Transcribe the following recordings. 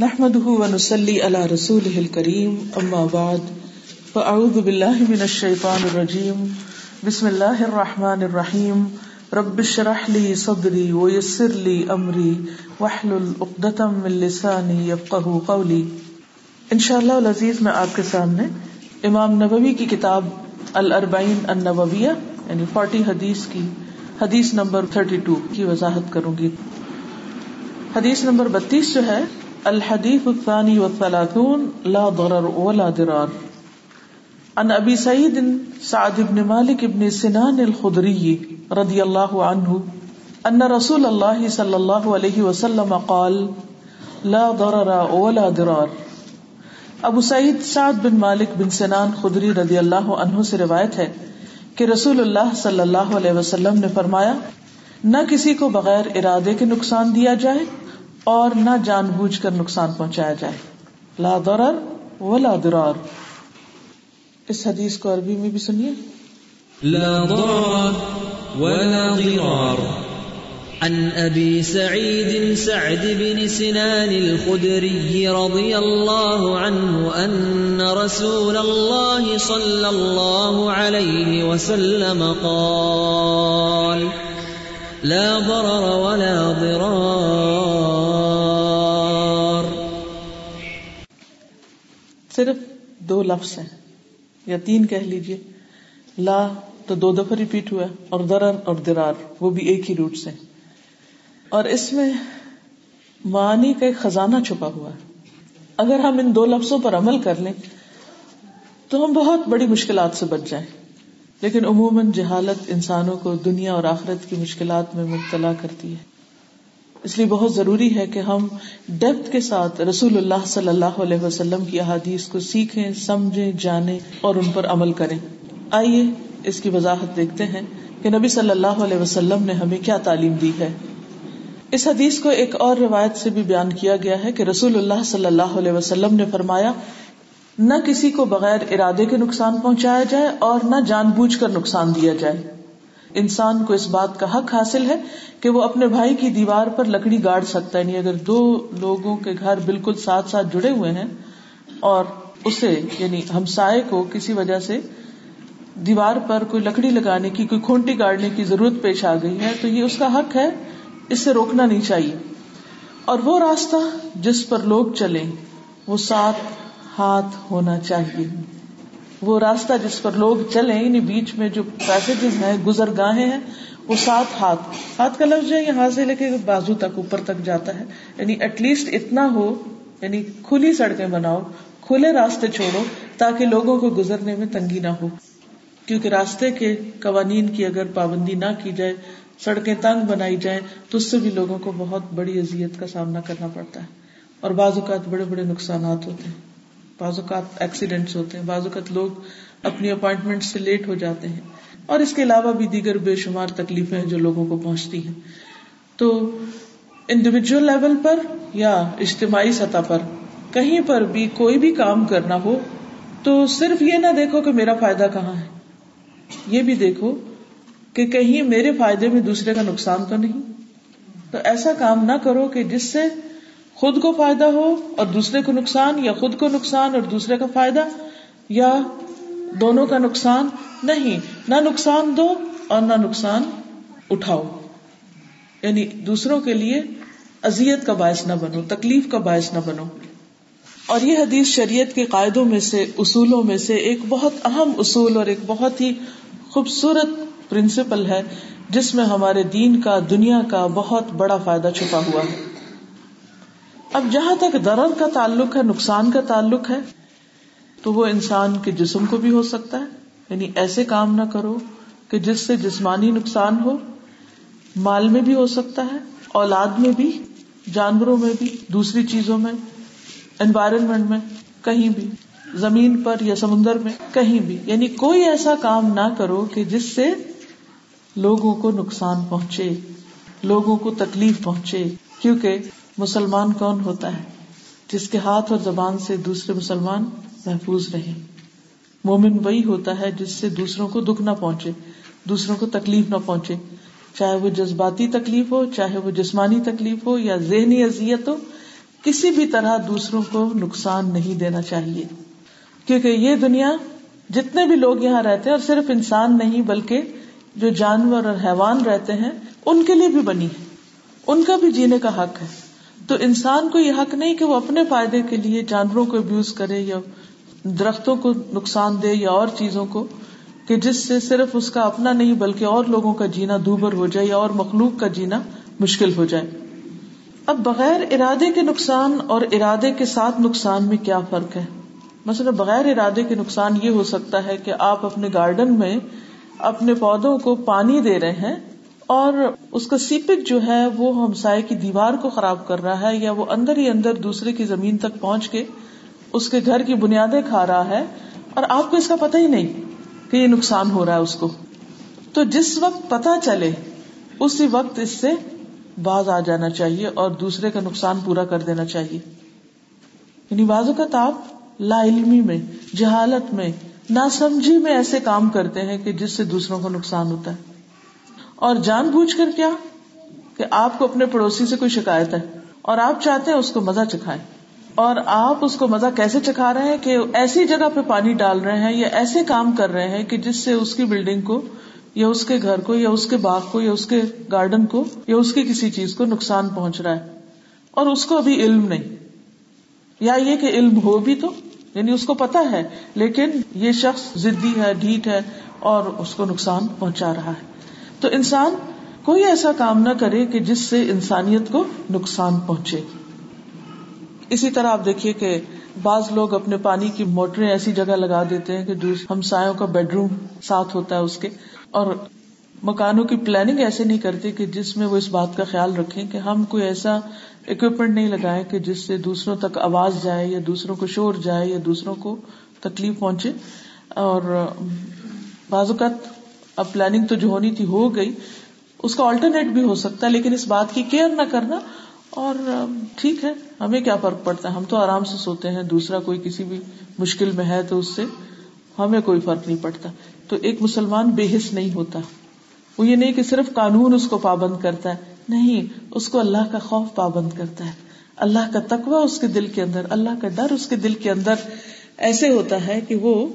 نحمده ونسلي على رسوله الكريم اما بعد فاعوذ بالله من الشيطان الرجيم. بسم الله الرحمن الرحيم. رب اشرح لي صدري ويسر لي امري واحلل عقدة من لساني يفقهوا قولي. انشاءاللہ العزیز، میں آپ کے سامنے امام نبوی کی کتاب الاربعین النوویہ یعنی 40 حدیث کی، حدیث نمبر 32 کی وضاحت کروں گی۔ حدیث نمبر 32 جو ہے الحديث الثاني والثلاثون لا ضرر ولا ضرار. عن ابي سعيد سعد بن مالك بن سنان الخدري رضي الله عنه ان رسول الله صلى الله عليه وسلم قال، لا ضرر ولا ضرار. ابو سعید سعد بن مالک بن سنان خدری رضی اللہ عنہ سے روایت ہے کہ رسول اللہ صلی اللہ علیہ وسلم نے فرمایا، نہ کسی کو بغیر ارادے کے نقصان دیا جائے اور نہ جان بوجھ کر نقصان پہنچایا جائے۔ لا ضرر ولا ضرار۔ اس حدیث کو عربی میں بھی سنیے۔ لا ضرر ولا ضرار۔ عن ابي سعيد سعد بن سنان الخدري رضي الله عنه ان رسول الله صلى الله عليه وسلم قال، لا ضرر ولا ضرار۔ صرف دو لفظ ہیں۔ یا تین کہہ لیجیے۔ لا تو دو دفعہ ریپیٹ ہوا اور درر اور درار وہ بھی ایک ہی روٹ سے۔ اور اس میں معنی کا ایک خزانہ چھپا ہوا ہے۔ اگر ہم ان دو لفظوں پر عمل کر لیں تو ہم بہت بڑی مشکلات سے بچ جائیں۔ لیکن عموماً جہالت انسانوں کو دنیا اور آخرت کی مشکلات میں مبتلا کرتی ہے۔ اس لیے بہت ضروری ہے کہ ہم ڈیپتھ کے ساتھ رسول اللہ صلی اللہ علیہ وسلم کی احادیث کو سیکھیں، سمجھیں، جانیں اور ان پر عمل کریں۔ آئیے اس کی وضاحت دیکھتے ہیں کہ نبی صلی اللہ علیہ وسلم نے ہمیں کیا تعلیم دی ہے۔ اس حدیث کو ایک اور روایت سے بھی بیان کیا گیا ہے کہ رسول اللہ صلی اللہ علیہ وسلم نے فرمایا، نہ کسی کو بغیر ارادے کے نقصان پہنچایا جائے اور نہ جان بوجھ کر نقصان دیا جائے۔ انسان کو اس بات کا حق حاصل ہے کہ وہ اپنے بھائی کی دیوار پر لکڑی گاڑ سکتا ہے یعنی اگر دو لوگوں کے گھر بالکل ساتھ ساتھ جڑے ہوئے ہیں اور اسے یعنی ہمسائے کو کسی وجہ سے دیوار پر کوئی لکڑی لگانے کی، کوئی کھونٹی گاڑنے کی ضرورت پیش آ گئی ہے، تو یہ اس کا حق ہے، اس سے روکنا نہیں چاہیے۔ اور وہ راستہ جس پر لوگ چلے وہ ساتھ ہاتھ ہونا چاہیے۔ وہ راستہ جس پر لوگ چلے یعنی بیچ میں جو پیسجز ہیں گزر گاہیں ہیں، وہ ساتھ ہاتھ۔ ہاتھ کا لفظ ہے یہاں سے لے کے بازو تک، اوپر تک جاتا ہے۔ یعنی ایٹ لیسٹ اتنا ہو یعنی کھلی سڑکیں بناؤ، کھلے راستے چھوڑو، تاکہ لوگوں کو گزرنے میں تنگی نہ ہو۔ کیونکہ راستے کے قوانین کی اگر پابندی نہ کی جائے، سڑکیں تنگ بنائی جائیں، تو اس سے بھی لوگوں کو بہت بڑی اذیت کا سامنا کرنا پڑتا ہے۔ اور بعض اوقات بڑے بڑے نقصانات ہوتے ہیں۔ بعض اوقات ایکسیڈینٹس ہوتے ہیں، بعض اوقات لوگ اپنی اپوائنٹمنٹ سے لیٹ ہو جاتے ہیں۔ اور اس کے علاوہ بھی دیگر بے شمار تکلیفیں جو لوگوں کو پہنچتی ہیں۔ تو انڈیویجل لیول پر یا اجتماعی سطح پر کہیں پر بھی کوئی بھی کام کرنا ہو، تو صرف یہ نہ دیکھو کہ میرا فائدہ کہاں ہے۔ یہ بھی دیکھو کہ کہیں میرے فائدے میں دوسرے کا نقصان تو نہیں۔ تو ایسا کام نہ کرو کہ جس سے خود کو فائدہ ہو اور دوسرے کو نقصان یا خود کو نقصان اور دوسرے کا فائدہ یا دونوں کا نقصان نہیں۔ نہ نقصان دو اور نہ نقصان اٹھاؤ۔ یعنی دوسروں کے لیے ازیت کا باعث نہ بنو، تکلیف کا باعث نہ بنو۔ اور یہ حدیث شریعت کے قاعدوں میں سے، اصولوں میں سے ایک بہت اہم اصول اور ایک بہت ہی خوبصورت پرنسپل ہے، جس میں ہمارے دین کا، دنیا کا بہت بڑا فائدہ چھپا ہوا ہے۔ اب جہاں تک درد کا تعلق ہے، نقصان کا تعلق ہے، تو وہ انسان کے جسم کو بھی ہو سکتا ہے۔ یعنی ایسے کام نہ کرو کہ جس سے جسمانی نقصان ہو، مال میں بھی ہو سکتا ہے، اولاد میں بھی، جانوروں میں بھی، دوسری چیزوں میں انوائرمنٹ میں، کہیں بھی، زمین پر یا سمندر میں، کہیں بھی۔ یعنی کوئی ایسا کام نہ کرو کہ جس سے لوگوں کو نقصان پہنچے، لوگوں کو تکلیف پہنچے۔ کیونکہ مسلمان کون ہوتا ہے؟ جس کے ہاتھ اور زبان سے دوسرے مسلمان محفوظ رہے۔ مومن وہی ہوتا ہے جس سے دوسروں کو دکھ نہ پہنچے، دوسروں کو تکلیف نہ پہنچے۔ چاہے وہ جذباتی تکلیف ہو، چاہے وہ جسمانی تکلیف ہو یا ذہنی اذیت ہو، کسی بھی طرح دوسروں کو نقصان نہیں دینا چاہیے۔ کیونکہ یہ دنیا جتنے بھی لوگ یہاں رہتے ہیں، اور صرف انسان نہیں بلکہ جو جانور اور حیوان رہتے ہیں، ان کے لیے بھی بنی ہے۔ ان کا بھی جینے کا حق ہے۔ تو انسان کو یہ حق نہیں کہ وہ اپنے فائدے کے لیے جانوروں کو ابیوز کرے یا درختوں کو نقصان دے یا اور چیزوں کو کہ جس سے صرف اس کا اپنا نہیں بلکہ اور لوگوں کا جینا دوبر ہو جائے یا اور مخلوق کا جینا مشکل ہو جائے۔ اب بغیر ارادے کے نقصان اور ارادے کے ساتھ نقصان میں کیا فرق ہے؟ مثلا بغیر ارادے کے نقصان یہ ہو سکتا ہے کہ آپ اپنے گارڈن میں اپنے پودوں کو پانی دے رہے ہیں اور اس کا سیپک جو ہے وہ ہمسائے کی دیوار کو خراب کر رہا ہے یا وہ اندر ہی اندر دوسرے کی زمین تک پہنچ کے اس کے گھر کی بنیادیں کھا رہا ہے اور آپ کو اس کا پتہ ہی نہیں کہ یہ نقصان ہو رہا ہے اس کو۔ تو جس وقت پتا چلے، اسی وقت اس سے باز آ جانا چاہیے اور دوسرے کا نقصان پورا کر دینا چاہیے۔ یعنی بازو کا تاپ لا علمی میں، جہالت میں نہ سمجھی میں ایسے کام کرتے ہیں کہ جس سے دوسروں کو نقصان ہوتا ہے۔ اور جان بوجھ کر کیا کہ آپ کو اپنے پڑوسی سے کوئی شکایت ہے اور آپ چاہتے ہیں اس کو مزہ چکھائے اور آپ اس کو مزہ کیسے چکھا رہے ہیں کہ ایسی جگہ پہ پانی ڈال رہے ہیں یا ایسے کام کر رہے ہیں کہ جس سے اس کی بلڈنگ کو یا اس کے گھر کو یا اس کے باغ کو یا اس کے گارڈن کو یا اس کی کسی چیز کو نقصان پہنچ رہا ہے اور اس کو ابھی علم نہیں۔ یا یہ کہ علم ہو بھی تو یعنی اس کو پتا ہے، لیکن یہ شخص ضدی ہے، ڈھیٹ ہے اور اس کو نقصان پہنچا رہا ہے۔ تو انسان کوئی ایسا کام نہ کرے کہ جس سے انسانیت کو نقصان پہنچے۔ اسی طرح آپ دیکھیے کہ بعض لوگ اپنے پانی کی موٹریں ایسی جگہ لگا دیتے ہیں کہ ہم سایوں کا بیڈ روم ساتھ ہوتا ہے اس کے۔ اور مکانوں کی پلاننگ ایسے نہیں کرتے کہ جس میں وہ اس بات کا خیال رکھے کہ ہم کوئی ایسا اکوپمنٹ نہیں لگائے کہ جس سے دوسروں تک آواز جائے یا دوسروں کو شور جائے یا دوسروں کو تکلیف پہنچے۔ اور بعض اوقات اب پلاننگ تو جو ہونی تھی ہو گئی۔ اس کا آلٹرنیٹ بھی ہو سکتا ہے، لیکن اس بات کی کیئر نہ کرنا۔ اور ٹھیک ہے، ہمیں کیا فرق پڑتا ہے؟ ہم تو آرام سے سوتے ہیں، دوسرا کوئی کسی بھی مشکل میں ہے تو اس سے ہمیں کوئی فرق نہیں پڑتا۔ تو ایک مسلمان بے حص نہیں ہوتا۔ وہ یہ نہیں کہ صرف قانون اس کو پابند کرتا ہے، نہیں، اس کو اللہ کا خوف پابند کرتا ہے۔ اللہ کا تقوی اس کے دل کے اندر، اللہ کا ڈر اس کے دل کے اندر۔ ایسے ہوتا ہے کہ وہ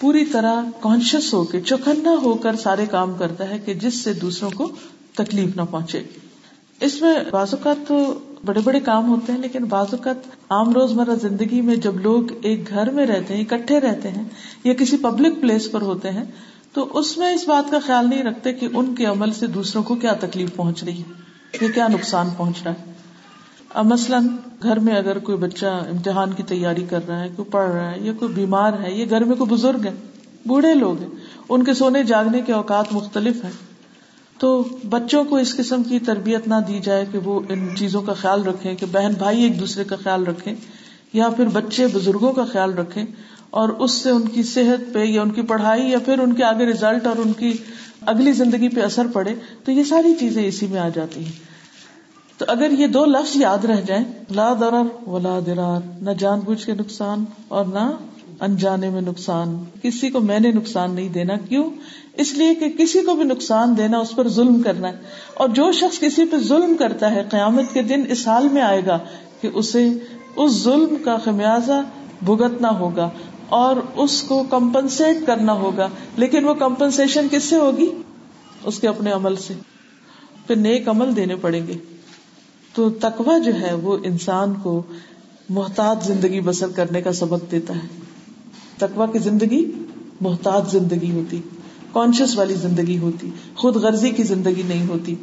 پوری طرح کانشیس ہو کے چوکھنا ہو کر سارے کام کرتا ہے کہ جس سے دوسروں کو تکلیف نہ پہنچے۔ اس میں بعض اوقات تو بڑے بڑے کام ہوتے ہیں، لیکن بعض اوقات عام روز مرہ زندگی میں جب لوگ ایک گھر میں رہتے ہیں، اکٹھے رہتے ہیں یا کسی پبلک پلیس پر ہوتے ہیں، تو اس میں اس بات کا خیال نہیں رکھتے کہ ان کے عمل سے دوسروں کو کیا تکلیف پہنچ رہی ہے یا کیا نقصان پہنچ رہا۔ ہے اب مثلاً گھر میں اگر کوئی بچہ امتحان کی تیاری کر رہا ہے، کوئی پڑھ رہا ہے، یا کوئی بیمار ہے یا گھر میں کوئی بزرگ ہے، بوڑھے لوگ ہیں، ان کے سونے جاگنے کے اوقات مختلف ہیں۔ تو بچوں کو اس قسم کی تربیت نہ دی جائے کہ وہ ان چیزوں کا خیال رکھے کہ بہن بھائی ایک دوسرے کا خیال رکھے یا پھر بچے بزرگوں کا خیال رکھے اور اس سے ان کی صحت پہ یا ان کی پڑھائی یا پھر ان کے آگے ریزلٹ اور ان کی اگلی زندگی پہ اثر پڑے، تو یہ ساری چیزیں اسی میں آ جاتی ہیں۔ تو اگر یہ دو لفظ یاد رہ جائیں، لا درر ولا درار نہ جان بوجھ کے نقصان اور نہ انجانے میں نقصان۔ کسی کو میں نے نقصان نہیں دینا، کیوں؟ اس لیے کہ کسی کو بھی نقصان دینا، اس پر ظلم کرنا ہے۔ اور جو شخص کسی پہ ظلم کرتا ہے، قیامت کے دن اس حال میں آئے گا کہ اسے اس ظلم کا خمیازہ بھگتنا ہوگا اور اس کو کمپنسیٹ کرنا ہوگا۔ لیکن وہ کمپنسیشن کس سے ہوگی؟ اس کے اپنے عمل سے۔ پھر نیک عمل دینے پڑیں گے۔ تو تقوی جو ہے وہ انسان کو محتاط زندگی بسر کرنے کا سبق دیتا ہے۔ تقوی کی زندگی محتاط زندگی ہوتی کانشیس والی زندگی ہوتی، خود غرضی کی زندگی نہیں ہوتی۔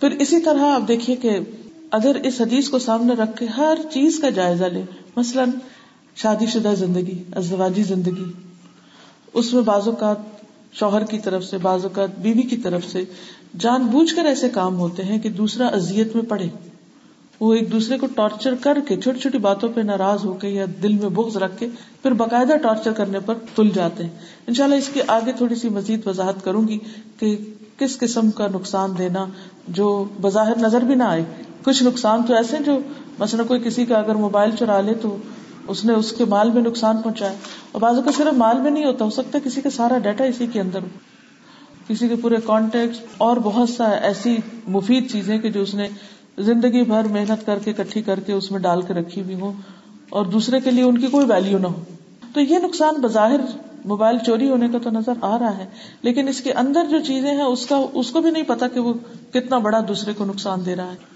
پھر اسی طرح آپ دیکھیے کہ اگر اس حدیث کو سامنے رکھ کے ہر چیز کا جائزہ لے، مثلاً شادی شدہ زندگی، ازواجی زندگی، اس میں بعض اوقات شوہر کی طرف سے، بعض اوقات بیوی کی طرف سے جان بوجھ کر ایسے کام ہوتے ہیں کہ دوسرا ازیت میں پڑے۔ وہ ایک دوسرے کو ٹارچر کر کے چھوٹی چھوٹی باتوں پہ ناراض ہو کے یا دل میں بغض رکھ کے پھر باقاعدہ ٹارچر کرنے پر تل جاتے ہیں۔ ان شاء اللہ اس کی آگے تھوڑی سی مزید وضاحت کروں گی کہ کس قسم کا نقصان دینا جو بظاہر نظر بھی نہ آئے۔ کچھ نقصان تو ایسے جو مثلا کوئی کسی کا اگر موبائل چرا لے تو اس نے اس کے مال میں نقصان پہنچایا۔ اور بازو کا صرف مال میں نہیں ہوتا، ہو سکتا کسی کا سارا ڈیٹا اسی کے اندر ہو۔ کسی کے پورے کانٹیکٹ اور بہت سا ایسی مفید چیزیں کہ جو اس نے زندگی بھر محنت کر کے کٹھی کر کے اس میں ڈال کے رکھی ہوئی ہوں اور دوسرے کے لیے ان کی کوئی ویلو نہ ہو۔ تو یہ نقصان بظاہر موبائل چوری ہونے کا تو نظر آ رہا ہے، لیکن اس کے اندر جو چیزیں ہیں، اس کا، اس کو بھی نہیں پتا کہ وہ کتنا بڑا دوسرے کو نقصان دے رہا ہے۔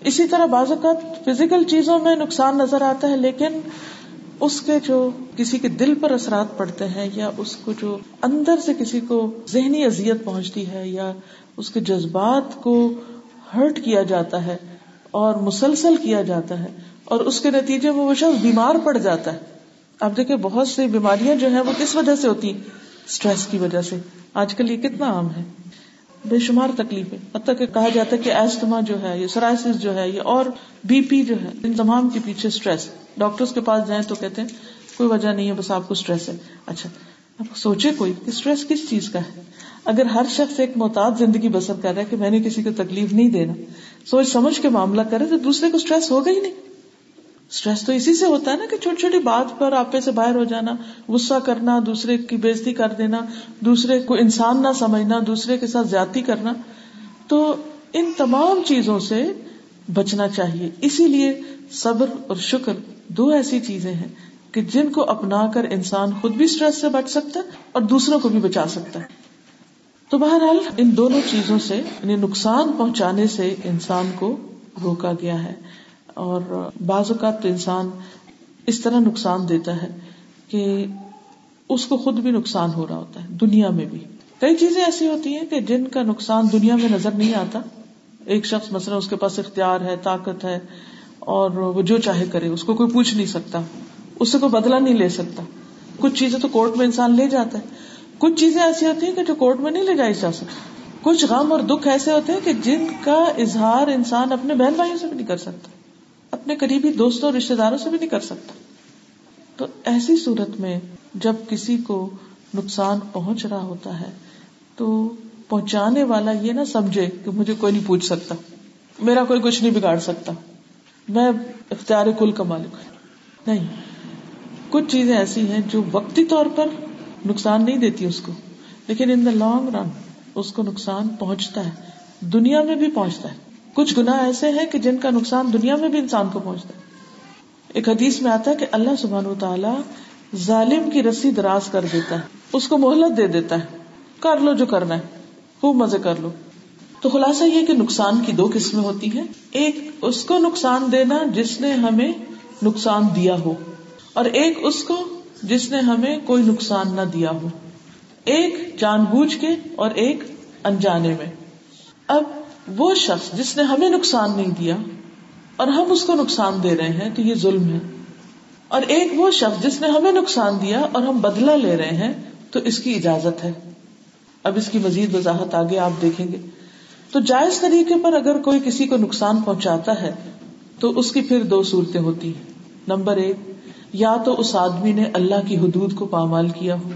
اسی طرح بعض اوقات فزیکل چیزوں میں نقصان نظر آتا ہے، لیکن اس کے جو کسی کے دل پر اثرات پڑتے ہیں یا اس کو جو اندر سے کسی کو ذہنی اذیت پہنچتی ہے یا اس کے جذبات کو ہرٹ کیا جاتا ہے اور مسلسل کیا جاتا ہے اور اس کے نتیجے میں وہ شخص بیمار پڑ جاتا ہے۔ اب دیکھیں بہت سی بیماریاں جو ہیں وہ کس وجہ سے ہوتی اسٹریس کی وجہ سے۔ آج کل یہ کتنا عام ہے۔ بے شمار تکلیفیں۔ حتیٰ کہ کہا جاتا ہے کہ ایسٹما جو ہے یہ سرائسس جو ہے یہ اور بی پی جو ہے، ان تمام کے پیچھے اسٹریس ڈاکٹر کے پاس جائیں تو کہتے ہیں، کوئی وجہ نہیں ہے، بس آپ کو اسٹریس ہے۔ اچھا اب سوچے کوئی کہ اسٹریس کس چیز کا ہے؟ اگر ہر شخص ایک محتاط زندگی بسر کر رہا ہے کہ میں نے کسی کو تکلیف نہیں دینا، سوچ سمجھ کے معاملہ کرے تو دوسرے کو اسٹریس ہوگا ہی نہیں۔ اسٹریس تو اسی سے ہوتا ہے نا کہ چھوٹی چھوٹی بات پر آپے سے باہر ہو جانا، غصہ کرنا، دوسرے کی بےزتی کر دینا، دوسرے کو انسان نہ سمجھنا، دوسرے کے ساتھ زیادتی کرنا، تو ان تمام چیزوں سے بچنا چاہیے۔ اسی لیے صبر اور شکر دو ایسی چیزیں ہیں کہ جن کو اپنا کر انسان خود بھی اسٹریس سے بچ سکتا ہے اور دوسروں کو بھی بچا سکتا ہے۔ تو بہرحال ان دونوں چیزوں سے یعنی نقصان پہنچانے سے انسان کو روکا گیا ہے۔ اور بعض اوقات تو انسان اس طرح نقصان دیتا ہے کہ اس کو خود بھی نقصان ہو رہا ہوتا ہے، دنیا میں بھی۔ کئی چیزیں ایسی ہوتی ہیں کہ جن کا نقصان دنیا میں نظر نہیں آتا۔ ایک شخص مثلا اس کے پاس اختیار ہے، طاقت ہے، اور وہ جو چاہے کرے، اس کو کوئی پوچھ نہیں سکتا۔ اس سے کوئی بدلا نہیں لے سکتا۔ کچھ چیزیں تو کورٹ میں انسان لے جاتا ہے۔ کچھ چیزیں ایسی ہوتی ہیں کہ جو کورٹ میں نہیں لے جائی جا سکتی۔ کچھ غم اور دکھ ایسے ہوتے ہیں کہ جن کا اظہار انسان اپنے بہن بھائیوں سے بھی نہیں کر سکتا۔ اپنے قریبی دوستوں اور رشتے داروں سے بھی نہیں کر سکتا۔ تو ایسی صورت میں جب کسی کو نقصان پہنچ رہا ہوتا ہے، تو پہنچانے والا یہ نہ سمجھے کہ مجھے کوئی نہیں پوچھ سکتا، میرا کوئی کچھ نہیں بگاڑ سکتا۔ میں اختیار کل کا مالک ہوں۔ نہیں، کچھ چیزیں ایسی ہیں جو وقتی طور پر نقصان نہیں دیتی اس کو، لیکن ان دا لانگ رن اس کو نقصان پہنچتا ہے، دنیا میں بھی پہنچتا ہے۔ کچھ گنا ایسے ہیں کہ جن کا نقصان دنیا میں بھی انسان کو پہنچتا ہے۔ ایک حدیث میں آتا ہے کہ اللہ سبحان و تعالی ظالم کی رسی دراز کر دیتا ہے، اس کو مہلت دے دیتا ہے۔ کر لو جو کرنا ہے، خوب مزے کر لو۔ تو خلاصہ یہ کہ نقصان کی دو قسمیں ہوتی ہیں۔ ایک، اس کو نقصان دینا جس نے ہمیں نقصان دیا ہو۔ اور ایک، اس کو جس نے ہمیں کوئی نقصان نہ دیا ہو۔ ایک، جان بوجھ کے اور ایک، انجانے میں۔ اب وہ شخص جس نے ہمیں نقصان نہیں دیا اور ہم اس کو نقصان دے رہے ہیں، تو یہ ظلم ہے۔ اور ایک وہ شخص جس نے ہمیں نقصان دیا اور ہم بدلا لے رہے ہیں، تو اس کی اجازت ہے۔ اب اس کی مزید وضاحت آگے آپ دیکھیں گے۔ تو جائز طریقے پر اگر کوئی کسی کو نقصان پہنچاتا ہے، تو اس کی پھر دو صورتیں ہوتی ہیں۔ نمبر ایک، یا تو اس آدمی نے اللہ کی حدود کو پامال کیا ہو،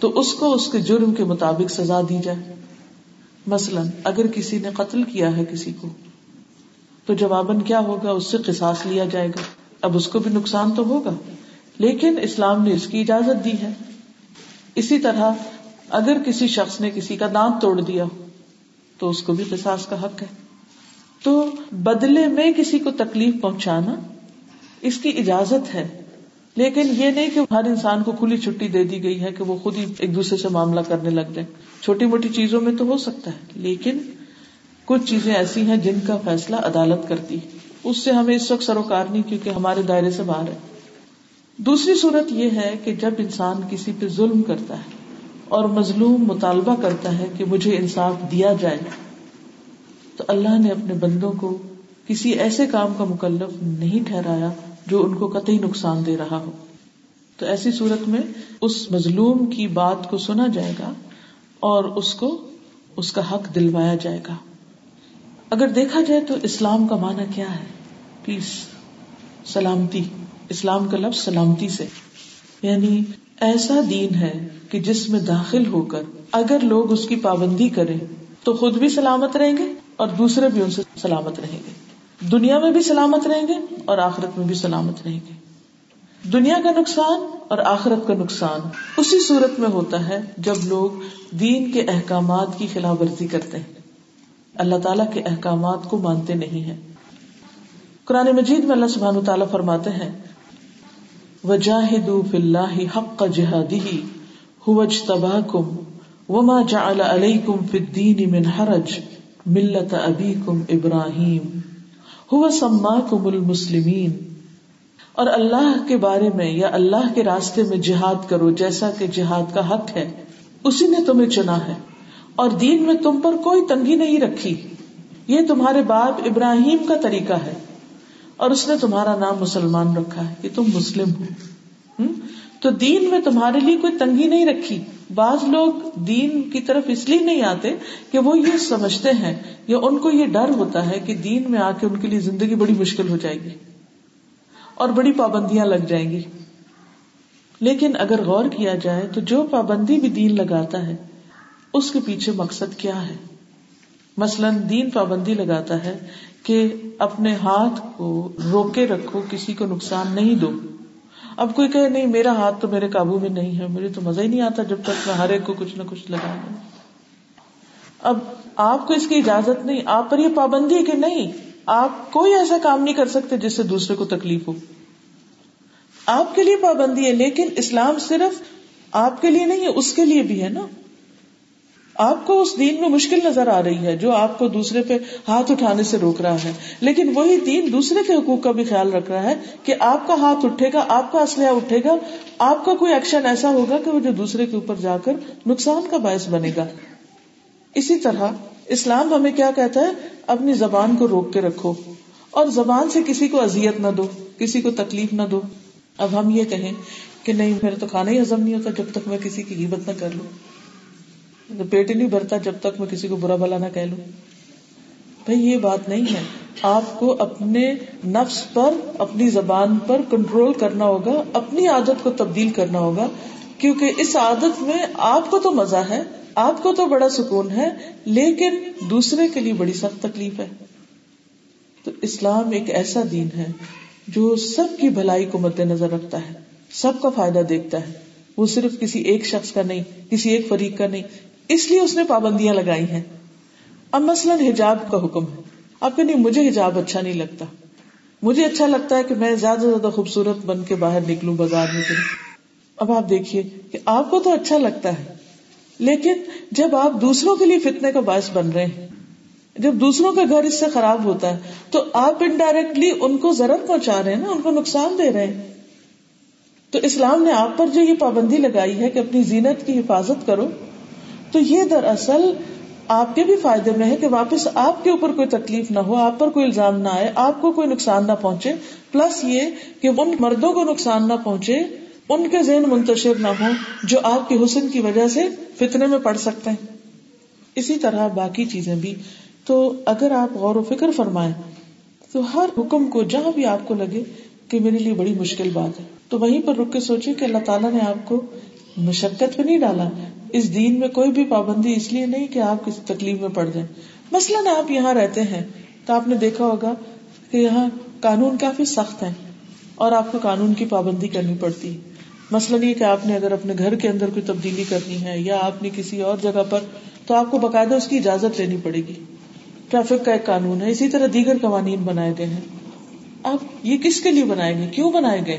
تو اس کو اس کے جرم کے مطابق سزا دی جائے۔ مثلاً اگر کسی نے قتل کیا ہے کسی کو، تو جواباً کیا ہوگا؟ اس سے قصاص لیا جائے گا۔ اب اس کو بھی نقصان تو ہوگا، لیکن اسلام نے اس کی اجازت دی ہے۔ اسی طرح اگر کسی شخص نے کسی کا دانت توڑ دیا تو اس کو بھی قصاص کا حق ہے۔ تو بدلے میں کسی کو تکلیف پہنچانا اس کی اجازت ہے، لیکن یہ نہیں کہ ہر انسان کو کھلی چھٹی دے دی گئی ہے کہ وہ خود ہی ایک دوسرے سے معاملہ کرنے لگ جائے۔ چھوٹی موٹی چیزوں میں تو ہو سکتا ہے، لیکن کچھ چیزیں ایسی ہیں جن کا فیصلہ عدالت کرتی اس سے ہمیں اس وقت سروکار نہیں، کیونکہ ہمارے دائرے سے باہر ہے۔ دوسری صورت یہ ہے کہ جب انسان کسی پہ ظلم کرتا ہے اور مظلوم مطالبہ کرتا ہے کہ مجھے انصاف دیا جائے، تو اللہ نے اپنے بندوں کو کسی ایسے کام کا مکلف نہیں ٹھہرایا جو ان کو قطعی نقصان دے رہا ہو۔ تو ایسی صورت میں اس مظلوم کی بات کو سنا جائے گا اور اس کو اس کا حق دلوایا جائے گا۔ اگر دیکھا جائے تو اسلام کا معنی کیا ہے؟ پیس سلامتی۔ اسلام کا لفظ سلامتی سے۔ یعنی ایسا دین ہے کہ جس میں داخل ہو کر اگر لوگ اس کی پابندی کریں تو خود بھی سلامت رہیں گے اور دوسرے بھی ان سے سلامت رہیں گے۔ دنیا میں بھی سلامت رہیں گے اور آخرت میں بھی سلامت رہیں گے۔ دنیا کا نقصان اور آخرت کا نقصان اسی صورت میں ہوتا ہے جب لوگ دین کے احکامات کی خلاف ورزی کرتے ہیں۔ اللہ تعالیٰ کے احکامات کو مانتے نہیں ہیں۔ قرآن مجید میں اللہ سبحان تعالیٰ فرماتے ہیں وجاہدوا فی اللہ حق جہادہ هو اجتباکم وما جعل علیکم فی الدین من حرج ملت ابیکم ابراہیم هو سماکم المسلمین اور اللہ کے بارے میں یا اللہ کے راستے میں جہاد کرو جیسا کہ جہاد کا حق ہے، اسی نے تمہیں چنا ہے۔ اور دین میں تم پر کوئی تنگی نہیں رکھی۔ یہ تمہارے باپ ابراہیم کا طریقہ ہے۔ اور اس نے تمہارا نام مسلمان رکھا ہے کہ تم مسلم ہو۔ تو دین میں تمہارے لیے کوئی تنگی نہیں رکھی۔ بعض لوگ دین کی طرف اس لیے نہیں آتے کہ وہ یہ سمجھتے ہیں یا ان کو یہ ڈر ہوتا ہے کہ دین میں آ کے ان کے لیے زندگی بڑی مشکل ہو جائے گی۔ اور بڑی پابندیاں لگ جائیں گی۔ لیکن اگر غور کیا جائے تو جو پابندی بھی دین لگاتا ہے، اس کے پیچھے مقصد کیا ہے؟ مثلاً دین پابندی لگاتا ہے کہ اپنے ہاتھ کو روکے رکھو، کسی کو نقصان نہیں دو۔ اب کوئی کہ نہیں، میرا ہاتھ تو میرے قابو میں نہیں ہے، مجھے تو مزہ ہی نہیں آتا جب تک میں ہر ایک کو کچھ نہ کچھ لگا دوں۔ اب آپ کو اس کی اجازت نہیں، آپ پر یہ پابندی ہے کہ نہیں، آپ کوئی ایسا کام نہیں کر سکتے جس سے دوسرے کو تکلیف ہو۔ آپ کے لیے پابندی ہے، لیکن اسلام صرف آپ کے لیے نہیں ہے اس کے لیے بھی ہے نا۔ آپ کو اس دین میں مشکل نظر آ رہی ہے، جو آپ کو دوسرے پہ ہاتھ اٹھانے سے روک رہا ہے۔ لیکن وہی دین دوسرے کے حقوق کا بھی خیال رکھ رہا ہے کہ آپ کا ہاتھ اٹھے گا، آپ کا اسلحہ اٹھے گا، آپ کا کوئی ایکشن ایسا ہوگا کہ وہ جو دوسرے کے اوپر جا کر نقصان کا باعث بنے گا۔ اسی طرح اسلام ہمیں کیا کہتا ہے؟ اپنی زبان کو روک کے رکھو، اور زبان سے کسی کو اذیت نہ دو، کسی کو تکلیف نہ دو۔ اب ہم یہ کہیں کہ نہیں میرا تو کھانا ہی ہزم نہیں ہوتا جب تک میں کسی کی غیبت نہ کر لوں۔ پیٹ ہی نہیں بھرتا جب تک میں کسی کو برا بلا نہ کہہ لوں۔ بھائی، یہ بات نہیں ہے۔ آپ کو اپنے نفس پر، اپنی زبان پر کنٹرول کرنا ہوگا، اپنی عادت کو تبدیل کرنا ہوگا۔ کیونکہ اس عادت میں آپ کو تو مزہ ہے، آپ کو تو بڑا سکون ہے، لیکن دوسرے کے لیے بڑی سخت تکلیف ہے۔ تو اسلام ایک ایسا دین ہے جو سب کی بھلائی کو مد نظر رکھتا ہے، سب کا فائدہ دیکھتا ہے۔ وہ صرف کسی ایک شخص کا نہیں، کسی ایک فریق کا نہیں۔ اس لیے اس نے پابندیاں لگائی ہیں۔ اب مثلاً حجاب کا حکم ہے۔ آپ کہ نہیں مجھے حجاب اچھا نہیں لگتا۔ مجھے اچھا لگتا ہے کہ میں زیادہ سے زیادہ خوبصورت بن کے باہر نکلوں بازار میں اب آپ دیکھیے کہ آپ کو تو اچھا لگتا ہے، لیکن جب آپ دوسروں کے لیے فتنے کا باعث بن رہے ہیں جب دوسروں کا گھر اس سے خراب ہوتا ہے، تو آپ انڈائریکٹلی ان کو ضرورت پہنچا رہے ہیں نا، ان کو نقصان دے رہے ہیں۔ تو اسلام نے آپ پر جو یہ پابندی لگائی ہے کہ اپنی زینت کی حفاظت کرو، تو یہ دراصل آپ کے بھی فائدے میں ہے کہ واپس آپ کے اوپر کوئی تکلیف نہ ہو، آپ پر کوئی الزام نہ آئے، آپ کو کوئی نقصان نہ پہنچے۔ پلس یہ کہ ان مردوں کو نقصان نہ پہنچے، ان کے ذہن منتشر نہ ہو جو آپ کے حسن کی وجہ سے فتنے میں پڑ سکتے ہیں۔ اسی طرح باقی چیزیں بھی۔ تو اگر آپ غور و فکر فرمائیں تو ہر حکم کو جہاں بھی آپ کو لگے کہ میرے لیے بڑی مشکل بات ہے۔ تو وہیں پر رک کے سوچے کہ اللہ تعالیٰ نے آپ کو مشقت پہ نہیں ڈالا۔ اس دین میں کوئی بھی پابندی اس لیے نہیں کہ آپ کسی تکلیف میں پڑ جائیں۔ مثلاً آپ یہاں رہتے ہیں تو آپ نے دیکھا ہوگا کہ یہاں قانون کافی سخت ہے اور آپ کو قانون کی پابندی کرنی پڑتی۔ ہے مثلاً یہ کہ آپ نے اگر اپنے گھر کے اندر کوئی تبدیلی کرنی ہے یا آپ نے کسی اور جگہ پر تو آپ کو باقاعدہ اس کی اجازت لینی پڑے گی۔ ٹریفک کا ایک قانون ہے، اسی طرح دیگر قوانین بنائے گئے ہیں۔ آپ یہ کس کے لیے بنائے گئے؟ کیوں بنائے گئے؟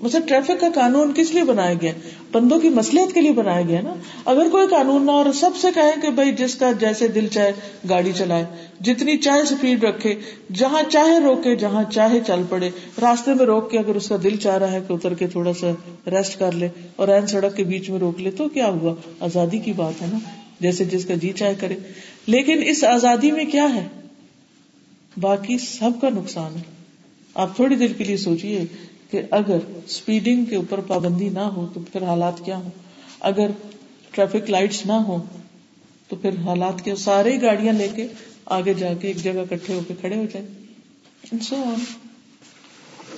مطلب ٹریفک کا قانون کس لیے بنایا گیا بندوں کی مسلحت کے لیے بنایا گیا نا۔ اگر کوئی قانون نہ اور سب سے کہیں کہ بھائی جس کا جیسے دل چاہے گاڑی چلائے، جتنی چاہے اسپیڈ رکھے، جہاں چاہے روکے، جہاں چاہے چل پڑے۔ راستے میں روک کے اگر اس کا دل چاہ رہا ہے کہ اتر کے تھوڑا سا ریسٹ کر لے اور این سڑک کے بیچ میں روک لے تو کیا ہوا؟ آزادی کی بات ہے نا۔ جیسے جس کا جی چاہے کرے۔ لیکن اس آزادی میں کیا ہے؟ باقی سب کا نقصان ہے۔ آپ تھوڑی دیر کے لیے سوچیے کہ اگر اسپیڈنگ کے اوپر پابندی نہ ہو تو پھر حالات کیا ہوں؟ اگر ٹریفک لائٹس نہ ہو تو پھر حالات کے سارے گاڑیاں لے کے آگے جا کے ایک جگہ کٹھے ہو کے کھڑے ہو جائیں۔ سو so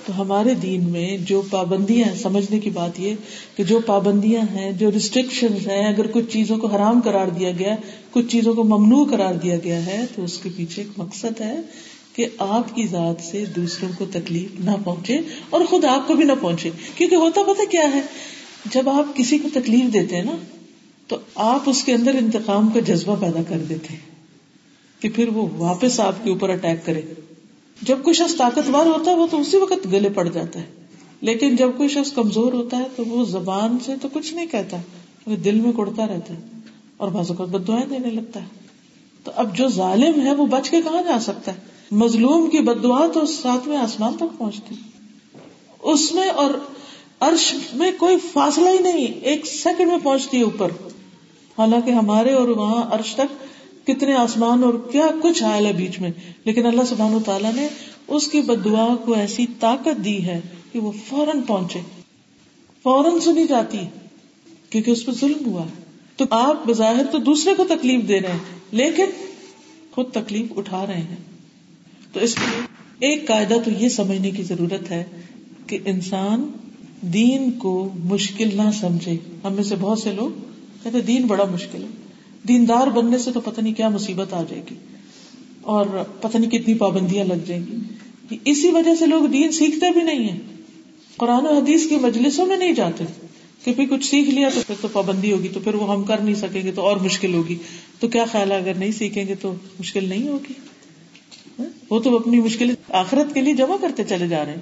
تو ہمارے دین میں جو پابندیاں ہیں، سمجھنے کی بات یہ کہ جو پابندیاں ہیں، جو ریسٹرکشن ہیں، اگر کچھ چیزوں کو حرام قرار دیا گیا، کچھ چیزوں کو ممنوع قرار دیا گیا ہے، تو اس کے پیچھے ایک مقصد ہے کہ آپ کی ذات سے دوسروں کو تکلیف نہ پہنچے اور خود آپ کو بھی نہ پہنچے۔ کیونکہ ہوتا پتا کیا ہے؟ جب آپ کسی کو تکلیف دیتے ہیں نا، تو آپ اس کے اندر انتقام کا جذبہ پیدا کر دیتے ہیں کہ پھر وہ واپس آپ کے اوپر اٹیک کرے۔ جب کوئی شخص طاقتور ہوتا ہے، وہ تو اسی وقت گلے پڑ جاتا ہے۔ لیکن جب کوئی شخص کمزور ہوتا ہے، تو وہ زبان سے تو کچھ نہیں کہتا، وہ دل میں کڑتا رہتا ہے اور بازو کا بدوائیں دینے لگتا ہے۔ تو اب جو ظالم ہے، وہ بچ کے کہاں جا سکتا ہے؟ مظلوم کی بدعا تو ساتویں آسمان تک پہنچتی۔ اس میں اور عرش میں کوئی فاصلہ ہی نہیں، ایک سیکنڈ میں پہنچتی ہے اوپر۔ حالانکہ ہمارے اور وہاں عرش تک کتنے آسمان اور کیا کچھ حال ہے بیچ میں۔ لیکن اللہ سبحان و تعالیٰ نے اس کی بد دعا کو ایسی طاقت دی ہے کہ وہ فوراً پہنچے۔ فوراً سنی جاتی، کیونکہ اس پہ ظلم ہوا۔ تو آپ بظاہر تو دوسرے کو تکلیف دے رہے ہیں، لیکن خود تکلیف اٹھا رہے ہیں۔ تو اس لیے ایک قاعدہ تو یہ سمجھنے کی ضرورت ہے کہ انسان دین کو مشکل نہ سمجھے۔ ہم میں سے بہت سے لوگ کہتے دین بڑا مشکل ہے۔ دیندار بننے سے تو پتہ نہیں کیا مصیبت آ جائے گی اور پتہ نہیں کتنی پابندیاں لگ جائیں گی۔ اسی وجہ سے لوگ دین سیکھتے بھی نہیں ہیں۔ قرآن و حدیث کی مجلسوں میں نہیں جاتے۔ کہ پھر کچھ سیکھ لیا تو پھر تو پابندی ہوگی، تو پھر وہ ہم کر نہیں سکیں گے تو اور مشکل ہوگی۔ تو کیا خیال ہے اگر نہیں سیکھیں گے تو مشکل نہیں ہوگی؟ ہاں؟ وہ تو اپنی مشکل آخرت کے لیے جمع کرتے چلے جا رہے ہیں۔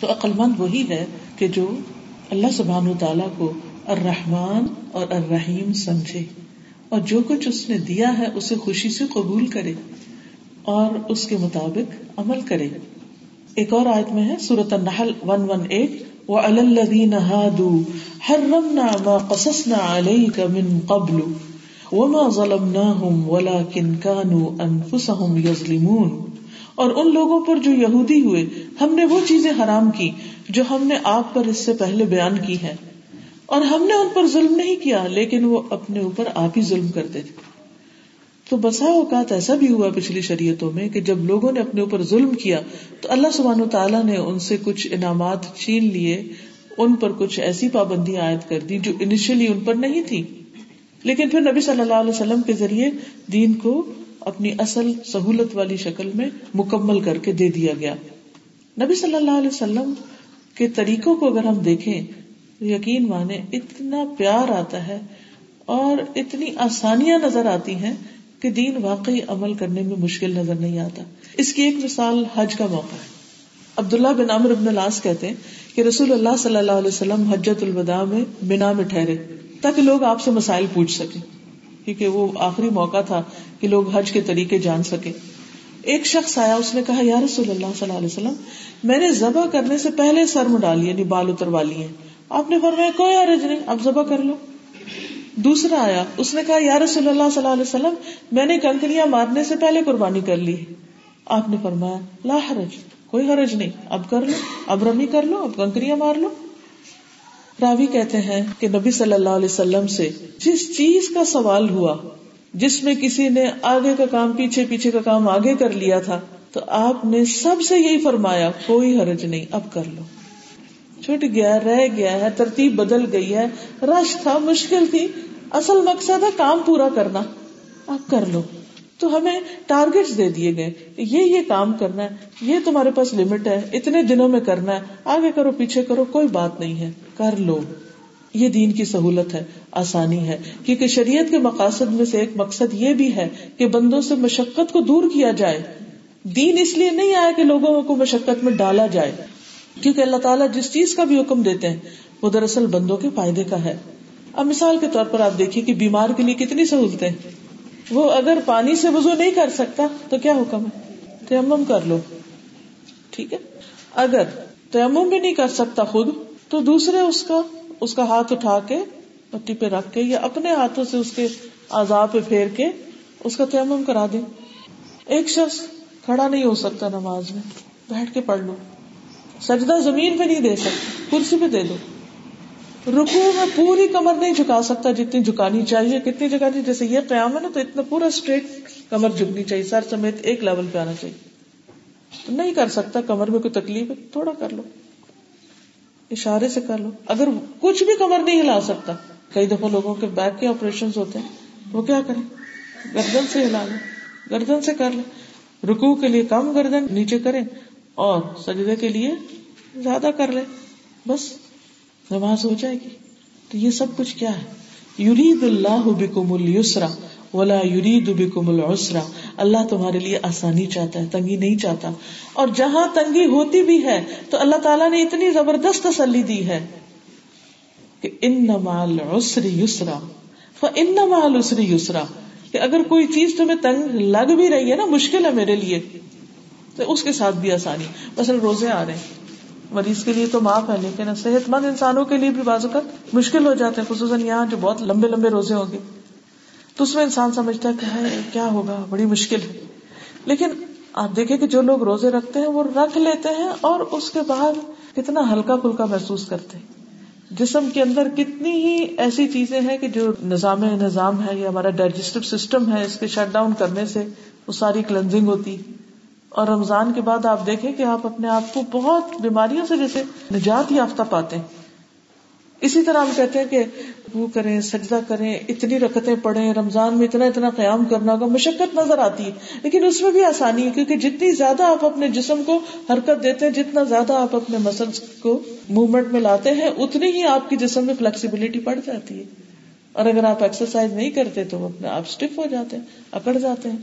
تو عقل مند وہی ہے کہ جو اللہ سبحان تعالیٰ کو الرحمن اور الرحیم سمجھے۔ اور جو کچھ اس نے دیا ہے اسے خوشی سے قبول کرے اور اس کے مطابق عمل کرے۔ ایک اور آیت میں ہے سورت النحل 118 وعلى الذين هادوا، حرمنا ما قصصنا عليك من قبل، وما ظلمناهم ولكن كانوا انفسهم يظلمون۔ اور ان لوگوں پر جو یہودی ہوئے، ہم نے وہ چیزیں حرام کی جو ہم نے آپ پر اس سے پہلے بیان کی ہے اور ہم نے ان پر ظلم نہیں کیا، لیکن وہ اپنے اوپر آپ ہی ظلم کرتے تھے۔ تو بسا اوقات ایسا بھی ہوا پچھلی شریعتوں میں کہ جب لوگوں نے اپنے اوپر ظلم کیا، تو اللہ سبحانہ تعالیٰ نے ان سے کچھ انعامات چھین لیے، ان پر کچھ ایسی پابندی عائد کر دی جو انیشلی ان پر نہیں تھی۔ لیکن پھر نبی صلی اللہ علیہ وسلم کے ذریعے دین کو اپنی اصل سہولت والی شکل میں مکمل کر کے دے دیا گیا۔ نبی صلی اللہ علیہ وسلم کے طریقوں کو اگر ہم دیکھیں یقین مانے، اتنا پیار آتا ہے اور اتنی آسانیاں نظر آتی ہیں کہ دین واقعی عمل کرنے میں مشکل نظر نہیں آتا۔ اس کی ایک مثال حج کا موقع ہے۔ عبداللہ بن عمر ابن لاس کہتے ہیں کہ رسول اللہ صلی اللہ علیہ وسلم حجت الوداع میں بنا میں ٹھہرے تاکہ لوگ آپ سے مسائل پوچھ سکیں، کیونکہ وہ آخری موقع تھا کہ لوگ حج کے طریقے جان سکے ایک شخص آیا، اس نے کہا، یا رسول اللہ صلی اللہ علیہ وسلم، میں نے ذبح کرنے سے پہلے سر مڈا لیے یعنی بال اتروا لیے آپ نے فرمایا، کوئی عرض نہیں، اب ذبح کر لو۔ دوسرا آیا، اس نے کہا، یا رسول اللہ صلی اللہ علیہ وسلم، میں نے کنکریاں مارنے سے پہلے قربانی کر لی۔ آپ نے فرمایا، لا حرج، کوئی حرج نہیں، اب کر لو، اب رمی کر لو، اب کنکریاں مار لو۔ راوی کہتے ہیں کہ نبی صلی اللہ علیہ وسلم سے جس چیز کا سوال ہوا، جس میں کسی نے آگے کا کام، پیچھے پیچھے کا کام آگے کر لیا تھا، تو آپ نے سب سے یہی فرمایا، کوئی حرج نہیں، اب کر لو۔ چھٹ گیا، رہ گیا ہے، ترتیب بدل گئی ہے۔ رش تھا، مشکل تھی۔ اصل مقصد ہے کام پورا کرنا۔ آپ کر لو۔ تو ہمیں ٹارگیٹ دے دیے گئے۔ یہ یہ کام کرنا ہے۔ یہ تمہارے پاس لمٹ ہے۔ اتنے دنوں میں کرنا ہے۔ آگے کرو، پیچھے کرو، کوئی بات نہیں ہے۔ کر لو۔ یہ دین کی سہولت ہے، آسانی ہے۔ کیونکہ شریعت کے مقاصد میں سے ایک مقصد یہ بھی ہے کہ بندوں سے مشقت کو دور کیا جائے۔ دین اس لیے نہیں آیا کہ لوگوں کو مشقت میں ڈالا جائے۔ کیونکہ اللہ تعالیٰ جس چیز کا بھی حکم دیتے ہیں، وہ دراصل بندوں کے فائدے کا ہے۔ اب مثال کے طور پر آپ دیکھیے کہ بیمار کے لیے کتنی سہولتیں۔ وہ اگر پانی سے وضو نہیں کر سکتا، تو کیا حکم ہے؟ تیمم کر لو۔ ٹھیک ہے؟ اگر تیمم بھی نہیں کر سکتا خود، تو دوسرے اس کا اس کا ہاتھ اٹھا کے مٹی پہ رکھ کے یا اپنے ہاتھوں سے اس کے آزاد پہ پھیر کے اس کا تیمم کرا دیں۔ ایک شخص کھڑا نہیں ہو سکتا نماز میں، بیٹھ کے پڑھ لو۔ سجدہ زمین پہ نہیں دے سکتے، کرسی پہ دے دو۔ رکو میں پوری کمر نہیں جھکا سکتا جتنی جھکانی چاہیے، کتنی جگہ جیسے یہ قیام ہے نا، تو اتنا پورا اسٹریٹ کمر جھکنی چاہیے، سر سمیت ایک لیول پہ آنا چاہیے۔ تو نہیں کر سکتا، کمر میں کوئی تکلیف ہے، تھوڑا کر لو۔ اشارے سے کر لو۔ اگر کچھ بھی کمر نہیں ہلا سکتا، کئی دفعہ لوگوں کے بیک کے آپریشن ہوتے ہیں، وہ کیا کریں؟ گردن سے ہلا لیں، گردن سے کر لیں۔ رکو کے لیے کم گردن نیچے کریں۔ اور سجدے کے لیے زیادہ کر لیں بس، نماز ہو جائے گی۔ تو یہ سب کچھ کیا ہے؟ یورید اللہ بکم السرا ولا یرید بکم العسرا۔ اللہ تمہارے لیے آسانی چاہتا ہے، تنگی نہیں چاہتا۔ اور جہاں تنگی ہوتی بھی ہے، تو اللہ تعالیٰ نے اتنی زبردست تسلی دی ہے کہ ان مال عسری یسرا۔ ان مال عسری یسرا۔ کہ اگر کوئی چیز تمہیں تنگ لگ بھی رہی ہے نا، مشکل ہے میرے لیے۔ تو اس کے ساتھ بھی آسانی۔ مثلا روزے آ رہے ہیں۔ مریض کے لیے تو معاف ہے، لیکن صحت مند انسانوں کے لیے بھی بعض اوقات مشکل ہو جاتے ہیں، خصوصاً یہاں جو بہت لمبے لمبے روزے ہوں گے۔ تو اس میں انسان سمجھتا ہے کہ کیا ہوگا؟ بڑی مشکل ہے۔ لیکن آپ دیکھیں کہ جو لوگ روزے رکھتے ہیں، وہ رکھ لیتے ہیں اور اس کے بعد کتنا ہلکا پھلکا محسوس کرتے ہیں۔ جسم کے اندر کتنی ہی ایسی چیزیں ہیں کہ جو نظام نظام ہے یا ہمارا ڈائجسٹو سسٹم ہے، اس کے شٹ ڈاؤن کرنے سے وہ ساری کلنزنگ ہوتی۔ اور رمضان کے بعد آپ دیکھیں کہ آپ اپنے آپ کو بہت بیماریوں سے جیسے نجات یافتہ پاتے ہیں۔ اسی طرح ہم کہتے ہیں کہ وہ کریں، سجدہ کریں، اتنی رکتیں پڑھیں، رمضان میں اتنا اتنا قیام کرنا ہوگا مشقت نظر آتی ہے۔ لیکن اس میں بھی آسانی ہے کیونکہ جتنی زیادہ آپ اپنے جسم کو حرکت دیتے ہیں، جتنا زیادہ آپ اپنے مسلس کو موومنٹ میں لاتے ہیں، اتنی ہی آپ کی جسم میں فلیکسیبلٹی بڑھ جاتی ہے۔ اور اگر آپ ایکسرسائز نہیں کرتے تو اپنے آپ اسٹف ہو جاتے ہیں، اکڑ جاتے ہیں۔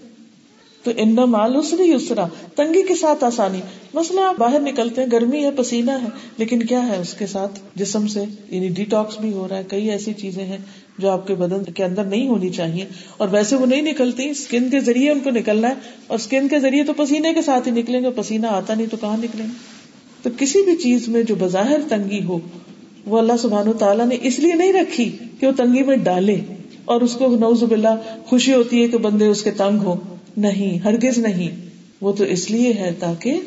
تو ان مال اسری اسرا تنگی کے ساتھ آسانی۔ مسئلہ آپ باہر نکلتے ہیں، گرمی ہے، پسینہ ہے، لیکن کیا ہے اس کے ساتھ؟ جسم سے یعنی ڈیٹاکس بھی ہو رہا ہے، کئی ایسی چیزیں ہیں جو آپ کے بدن کے اندر نہیں ہونی چاہیے۔ اور ویسے وہ نہیں نکلتی اسکن کے ذریعے ان کو نکلنا ہے، اور اسکن کے ذریعے تو پسینے کے ساتھ ہی نکلیں گے، پسینہ آتا نہیں تو کہاں نکلیں گے؟ تو کسی بھی چیز میں جو بظاہر تنگی ہو، وہ اللہ سبحان تعالیٰ نے اس لیے نہیں رکھی کہ وہ تنگی میں ڈالے اور اس کو نوز باللہ خوشی ہوتی ہے کہ بندے اس کے تنگ ہو نہیں، ہرگز نہیں۔ وہ تو اس لیے ہے تاکہ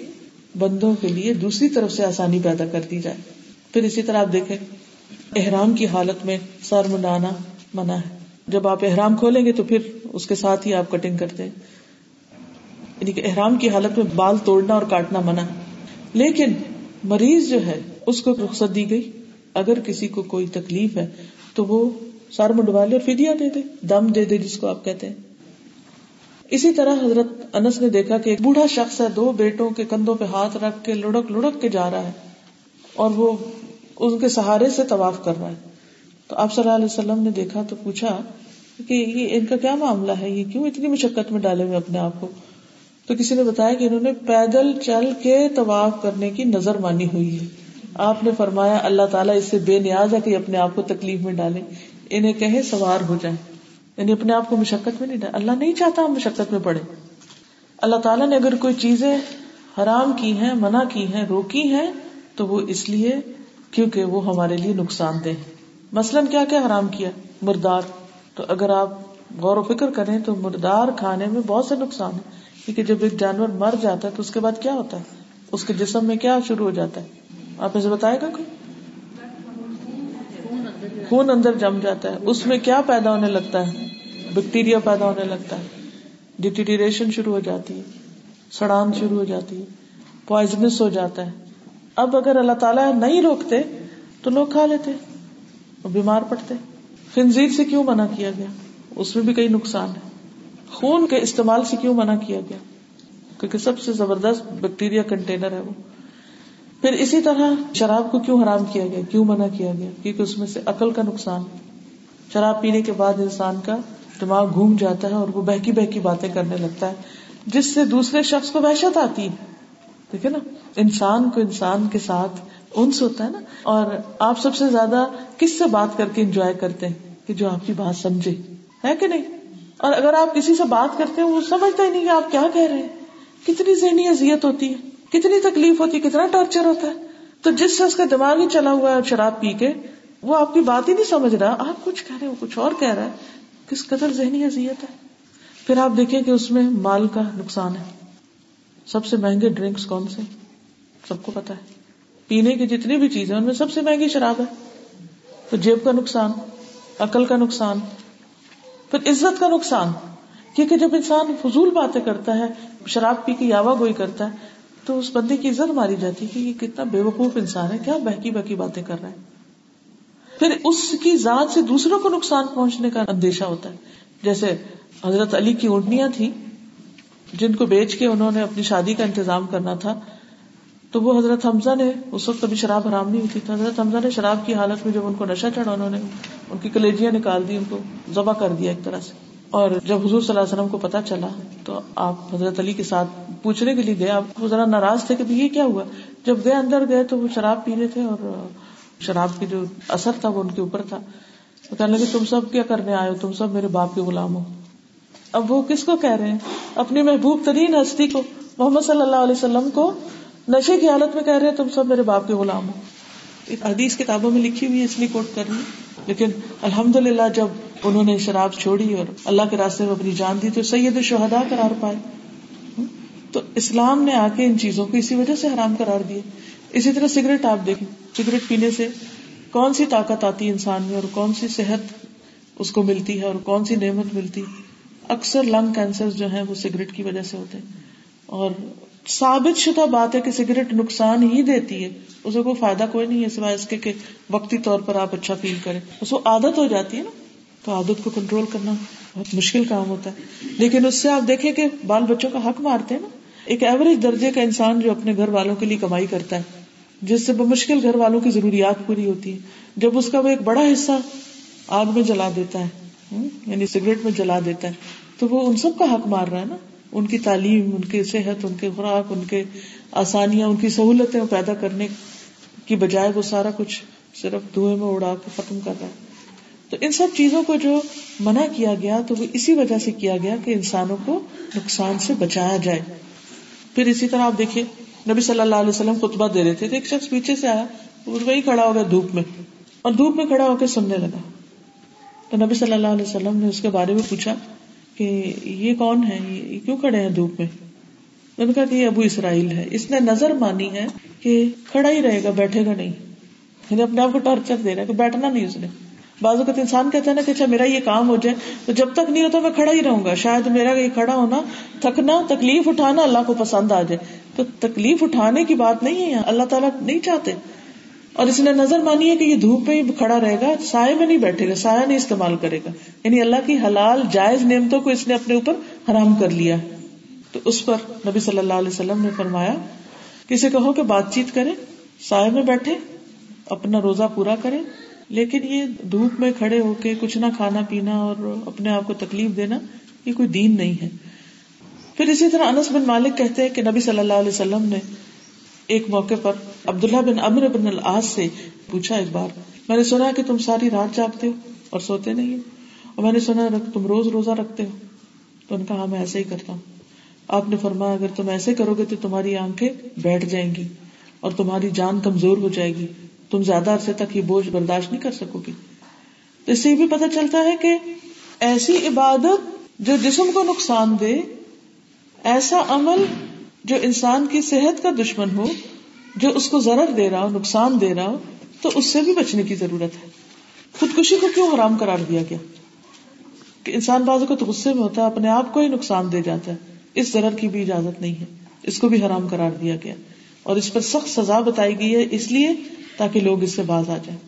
بندوں کے لیے دوسری طرف سے آسانی پیدا کر دی جائے۔ پھر اسی طرح آپ دیکھیں، احرام کی حالت میں سر منڈانا منع ہے۔ جب آپ احرام کھولیں گے تو پھر اس کے ساتھ ہی آپ کٹنگ کرتے ہیں۔ یعنی کہ احرام کی حالت میں بال توڑنا اور کاٹنا منع ہے۔ لیکن مریض جو ہے، اس کو رخصت دی گئی۔ اگر کسی کو کوئی تکلیف ہے، تو وہ سر منڈوا لے اور فدیا دے دے، دم دے دے جس کو آپ کہتے ہیں۔ اسی طرح حضرت انس نے دیکھا کہ ایک بوڑھا شخص ہے، دو بیٹوں کے کندھوں پہ ہاتھ رکھ کے لڑک لڑک کے جا رہا ہے اور وہ ان کے سہارے سے طواف کر رہا ہے۔ تو آپ صلی اللہ علیہ وسلم نے دیکھا تو پوچھا کہ یہ ان کا کیا معاملہ ہے؟ یہ کیوں اتنی مشقت میں ڈالے ہوئے اپنے آپ کو؟ تو کسی نے بتایا کہ انہوں نے پیدل چل کے طواف کرنے کی نظر مانی ہوئی ہے۔ آپ نے فرمایا، اللہ تعالیٰ اس سے بے نیاز ہے کہ اپنے آپ کو تکلیف میں ڈالے، انہیں کہیں سوار ہو جائیں۔ یعنی اپنے آپ کو مشقت میں نہیں ڈال اللہ نہیں چاہتا ہم مشقت میں پڑے۔ اللہ تعالیٰ نے اگر کوئی چیزیں حرام کی ہیں، منع کی ہیں، روکی ہیں، تو وہ اس لیے کیونکہ وہ ہمارے لیے نقصان دہ مثلاً کیا کیا حرام کیا؟ مردار۔ تو اگر آپ غور و فکر کریں تو مردار کھانے میں بہت سے نقصان ہے کیونکہ جب ایک جانور مر جاتا ہے تو اس کے بعد کیا ہوتا ہے؟ اس کے جسم میں کیا شروع ہو جاتا ہے؟ آپ اسے بتائے گا کوئی؟ خون اندر جم جاتا ہے، اس میں کیا پیدا ہونے لگتا ہے؟ بیکٹیریا پیدا ہونے لگتا ہے۔ ڈیٹیریشن شروع ہو جاتی ہے، سڑان شروع ہو جاتی ہے پوائزنس ہو جاتا ہے۔ اب اگر اللہ تعالیٰ نہیں روکتے، تو لوگ کھا لیتے بیمار پڑتے۔ خنزیر سے کیوں منع کیا گیا؟ اس میں بھی کئی نقصان ہے خون کے استعمال سے کیوں منع کیا گیا؟ کیونکہ سب سے زبردست بیکٹیریا کنٹینر ہے وہ۔ پھر اسی طرح شراب کو کیوں حرام کیا گیا؟ کیوں منع کیا گیا؟ کیونکہ اس میں سے عقل کا نقصان شراب پینے کے بعد انسان کا دماغ گھوم جاتا ہے اور وہ بہکی بہکی باتیں کرنے لگتا ہے، جس سے دوسرے شخص کو وحشت آتی ہے۔ ٹھیک ہے نا، انسان کو انسان کے ساتھ انس ہوتا ہے نا۔ اور آپ سب سے زیادہ کس سے بات کر کے انجوائے کرتے ہیں؟ کہ جو آپ کی بات سمجھے۔ ہے کہ نہیں؟ اور اگر آپ کسی سے بات کرتے ہیں، وہ سمجھتا ہی نہیں کہ آپ کیا کہہ رہے ہیں۔ کتنی ذہنی اذیت ہوتی ہے۔ کتنی تکلیف ہوتی ہے، کتنا ٹارچر ہوتا ہے۔ تو جس سے اس کا دماغ ہی چلا ہوا ہے شراب پی کے، وہ آپ کی بات ہی نہیں سمجھ رہا۔ آپ کچھ کہہ رہے وہ کچھ اور کہہ رہا ہے۔ کس قدر ذہنی اذیت ہے۔ پھر آپ دیکھیں کہ اس میں مال کا نقصان ہے۔ سب سے مہنگے ڈرنکس کون سے؟ سب کو پتا ہے۔ پینے کی جتنی بھی چیزیں ان میں سب سے مہنگی شراب ہے۔ تو جیب کا نقصان، عقل کا نقصان، پھر عزت کا نقصان۔ کیونکہ جب انسان فضول باتیں کرتا ہے، شراب پی کے یاوا گوئی کرتا ہے تو اس بندے کی عزت ماری جاتی کہ یہ کتنا بے وقوف انسان ہے، کیا بہکی بہکی باتیں کر رہا ہے؟ پھر اس کی ذات سے دوسروں کو نقصان پہنچنے کا اندیشہ ہوتا ہے۔ جیسے حضرت علی کی اونٹنیاں تھی جن کو بیچ کے انہوں نے اپنی شادی کا انتظام کرنا تھا، تو وہ حضرت حمزہ نے اس وقت کبھی شراب حرام نہیں ہوتی تھی۔ حضرت حمزہ نے شراب کی حالت میں جب ان کو نشہ چڑھا، انہوں نے ان کی کلیجیاں نکال دی، ان کو ذبح کر دیا ایک طرح سے۔ اور جب حضور صلی اللہ علیہ وسلم کو پتا چلا تو آپ حضرت علی کے ساتھ پوچھنے کے لیے گئے، آپ ذرا ناراض تھے کہ یہ کیا ہوا؟ جب گئے اندر گئے تو وہ شراب پی رہے تھے اور شراب کی جو اثر تھا وہ ان کے اوپر تھا۔ وہ کہنے لگے، تم سب کیا کرنے آئے ہو؟ تم سب میرے باپ کے غلام ہو۔ اب وہ کس کو کہہ رہے ہیں؟ اپنی محبوب ترین ہستی کو، محمد صلی اللہ علیہ وسلم کو نشے کی حالت میں کہہ رہے ہیں، تم سب میرے باپ کے غلام ہو۔ حدیث کتابوں میں لکھی ہوئی ہے، اس لیے کوٹ کر رہی لیکن الحمد للہ جب انہوں نے شراب چھوڑی اور اللہ کے راستے میں اپنی جان دی تو سید شہدا قرار پائے۔ تو اسلام نے آ کے ان چیزوں کو اسی وجہ سے حرام قرار دیے اسی طرح سگریٹ آپ دیکھیں، سگریٹ پینے سے کون سی طاقت آتی ہے انسان میں اور کون سی صحت اس کو ملتی ہے اور کون سی نعمت ملتی اکثر لنگ کینسر جو ہے وہ سگریٹ کی وجہ سے ہوتے ہیں۔ اور ثابت شدہ بات ہے کہ سگریٹ نقصان ہی دیتی ہے۔ اسے کوئی فائدہ کوئی نہیں ہے سوائے اس کے کہ وقتی طور پر آپ اچھا فیل کریں۔ اس کو عادت ہو جاتی ہے نا، تو عادت کو کنٹرول کرنا بہت مشکل کام ہوتا ہے۔ لیکن اس سے آپ دیکھیں کہ بال بچوں کا حق مارتے ہیں نا۔ ایک ایوریج درجے کا انسان جو اپنے گھر والوں کے لیے کمائی کرتا ہے، جس سے بمشکل گھر والوں کی ضروریات پوری ہوتی ہے جب اس کا وہ ایک بڑا حصہ آگ میں جلا دیتا ہے یعنی سگریٹ میں جلا دیتا ہے، تو وہ ان سب کا حق مار رہا ہے نا۔ ان کی تعلیم، ان کی صحت، ان کے خوراک، ان کے آسانیاں، ان کی سہولتیں پیدا کرنے کی بجائے وہ سارا کچھ صرف دھوئے میں اڑا کے ختم کر رہا ہے۔ تو ان سب چیزوں کو جو منع کیا گیا تو وہ اسی وجہ سے کیا گیا کہ انسانوں کو نقصان سے بچایا جائے۔ پھر اسی طرح آپ دیکھیے، نبی صلی اللہ علیہ وسلم خطبہ دے رہے تھے ایک شخص پیچھے سے آیا وہی کھڑا ہو گیا دھوپ میں۔ اور دھوپ میں کھڑا ہو کے سننے لگا۔ تو نبی صلی اللہ علیہ وسلم نے اس کے بارے میں پوچھا کہ یہ کون ہے؟ یہ کیوں کھڑے ہیں دھوپ میں؟ نے کہا کہ یہ ابو اسرائیل ہے۔ اس نے نظر مانی ہے کہ کھڑا ہی رہے گا، بیٹھے گا نہیں۔ یعنی اپنے آپ کو ٹارچر دے رہا ہے کہ بیٹھنا نہیں اس نے۔ بعض اوقات انسان کہتا ہے نا کہ اچھا میرا یہ کام ہو جائے، تو جب تک نہیں ہوتا میں کھڑا ہی رہوں گا۔ شاید میرا یہ کھڑا ہونا تھکنا، تکلیف اٹھانا اللہ کو پسند آ جائے۔ تو تکلیف اٹھانے کی بات نہیں ہے اللہ تعالیٰ نہیں چاہتے۔ اور اس نے نظر مانی ہے کہ یہ دھوپ میں ہی کھڑا رہے گا سائے میں نہیں بیٹھے گا، سایہ نہیں استعمال کرے گا۔ یعنی اللہ کی حلال جائز نعمتوں کو اس نے اپنے اوپر حرام کر لیا۔ تو اس پر نبی صلی اللہ علیہ وسلم نے فرمایا کسی کہو کہ بات چیت کرے سائے میں بیٹھے، اپنا روزہ پورا کرے۔ لیکن یہ دھوپ میں کھڑے ہو کے کچھ نہ کھانا پینا اور اپنے آپ کو تکلیف دینا، یہ کوئی دین نہیں ہے۔ پھر اسی طرح انس بن مالک کہتے ہیں کہ نبی صلی اللہ علیہ وسلم نے ایک موقع پر عبداللہ بن امر بن العاص سے پوچھا ایک بار، میں نے سنا کہ تم ساری رات جاگتے ہو اور سوتے نہیں ہو، اور میں نے سنا تم روز روزہ رکھتے ہو، تو ان کا ہاں میں ایسے ہی کرتا ہوں۔ آپ نے فرمایا، اگر تم ایسے کرو گے تو تمہاری آنکھیں بیٹھ جائیں گی اور تمہاری جان کمزور ہو جائے گی، تم زیادہ عرصے تک یہ بوجھ برداشت نہیں کر سکو گی تو اس سے یہ بھی پتا چلتا ہے کہ ایسی عبادت جو جسم کو نقصان دے، ایسا عمل جو انسان کی صحت کا دشمن ہو، جو اس کو ضرر دے رہا ہو، نقصان دے رہا ہو، تو اس سے بھی بچنے کی ضرورت ہے۔ خودکشی کو کیوں حرام قرار دیا گیا؟ کہ انسان بازو کو تو غصے میں ہوتا ہے، اپنے آپ کو ہی نقصان دے جاتا ہے۔ اس ضرر کی بھی اجازت نہیں ہے۔ اس کو بھی حرام قرار دیا گیا۔ اور اس پر سخت سزا بتائی گئی ہے، اس لیے تاکہ لوگ اس سے باز آ جائیں۔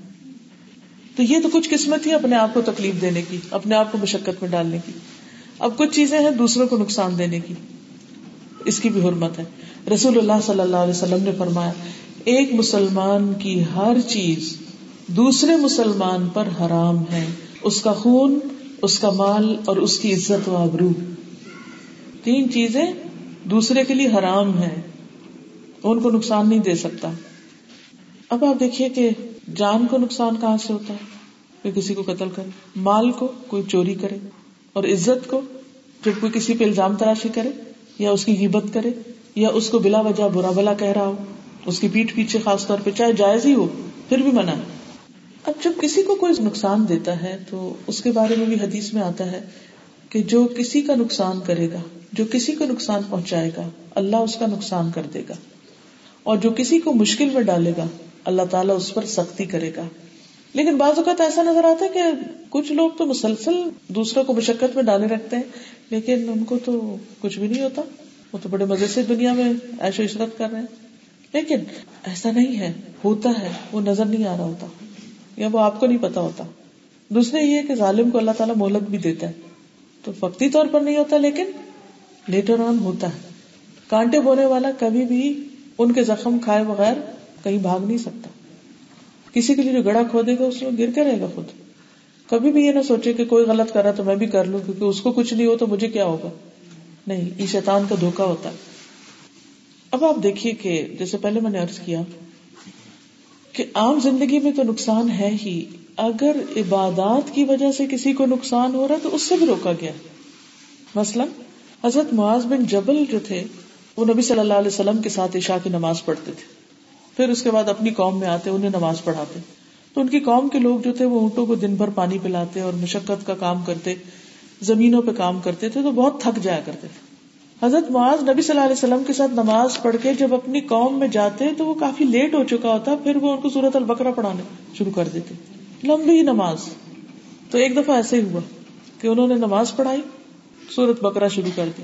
تو یہ تو کچھ قسمت ہی اپنے آپ کو تکلیف دینے کی، اپنے آپ کو مشقت میں ڈالنے کی۔ اب کچھ چیزیں ہیں دوسروں کو نقصان دینے کی۔ اس کی بھی حرمت ہے۔ رسول اللہ صلی اللہ علیہ وسلم نے فرمایا، ایک مسلمان کی ہر چیز دوسرے مسلمان پر حرام ہے۔ اس کا خون، اس کا مال اور اس کی عزت و آبرو۔ تین چیزیں دوسرے کے لیے حرام ہے ان کو نقصان نہیں دے سکتا۔ اب آپ دیکھیے کہ جان کو نقصان کہاں سے ہوتا ہے؟ کوئی کسی کو قتل کرے، مال کو کوئی چوری کرے اور عزت کو جب کوئی کسی پہ الزام تراشی کرے۔ یا اس کی غیبت کرے یا اس کو بلا وجہ برا بلا کہہ رہا ہو، اس کی پیٹ پیچھے خاص طور پہ چاہے جائز ہی ہو، پھر بھی منع۔ اب جب کسی کو کوئی نقصان دیتا ہے تو اس کے بارے میں بھی حدیث میں آتا ہے کہ جو کسی کا نقصان کرے گا، جو کسی کو نقصان پہنچائے گا، اللہ اس کا نقصان کر دے گا۔ اور جو کسی کو مشکل میں ڈالے گا، اللہ تعالیٰ اس پر سختی کرے گا۔ لیکن بعض اوقات ایسا نظر آتا ہے کہ کچھ لوگ تو مسلسل دوسروں کو مشقت میں ڈالے رکھتے ہیں لیکن ان کو تو کچھ بھی نہیں ہوتا۔ وہ تو بڑے مزے سے دنیا میں ایش و عشرت کر رہے ہیں۔ لیکن ایسا نہیں ہے، ہوتا ہے، وہ نظر نہیں آ رہا ہوتا۔ یا وہ آپ کو نہیں پتا ہوتا۔ دوسرے یہ کہ ظالم کو اللہ تعالیٰ مہلت بھی دیتا ہے۔ تو وقتی طور پر نہیں ہوتا، لیکن لیٹر آن ہوتا ہے۔ کانٹے بونے والا کبھی بھی ان کے زخم کھائے بغیر کہیں بھاگ نہیں سکتا۔ کسی کے لیے جو گڑا کھودے گا، اس میں گر کے رہے گا خود۔ کبھی بھی یہ نہ سوچے کہ کوئی غلط کر رہا تو میں بھی کر لوں، کیونکہ اس کو کچھ نہیں ہو تو مجھے کیا ہوگا؟ نہیں، یہ شیطان کا دھوکا ہوتا ہے۔ اب آپ دیکھیے کہ جیسے پہلے میں نے ارض کیا کہ عام زندگی میں تو نقصان ہے ہی۔ اگر عبادات کی وجہ سے کسی کو نقصان ہو رہا تو اس سے بھی روکا گیا۔ مثلاً، حضرت معاذ بن جبل جو تھے، وہ نبی صلی اللہ علیہ وسلم کے ساتھ عشاء کی نماز پڑھتے تھے۔ پھر اس کے بعد اپنی قوم میں آتے، انہیں نماز پڑھاتے۔ تو ان کی قوم کے لوگ جو تھے وہ اونٹوں کو دن بھر پانی پلاتے اور مشقت کا کام کرتے، زمینوں پہ کام کرتے تھے تو بہت تھک جایا کرتے تھے۔ حضرت معاذ نبی صلی اللہ علیہ وسلم کے ساتھ نماز پڑھ کے جب اپنی قوم میں جاتے تو وہ کافی لیٹ ہو چکا ہوتا، پھر وہ ان کو سورت البکرا پڑھانے شروع کر دیتے۔ لمبی نماز۔ تو ایک دفعہ ایسے ہی ہوا کہ انہوں نے نماز پڑھائی سورت بکرا شروع کر دی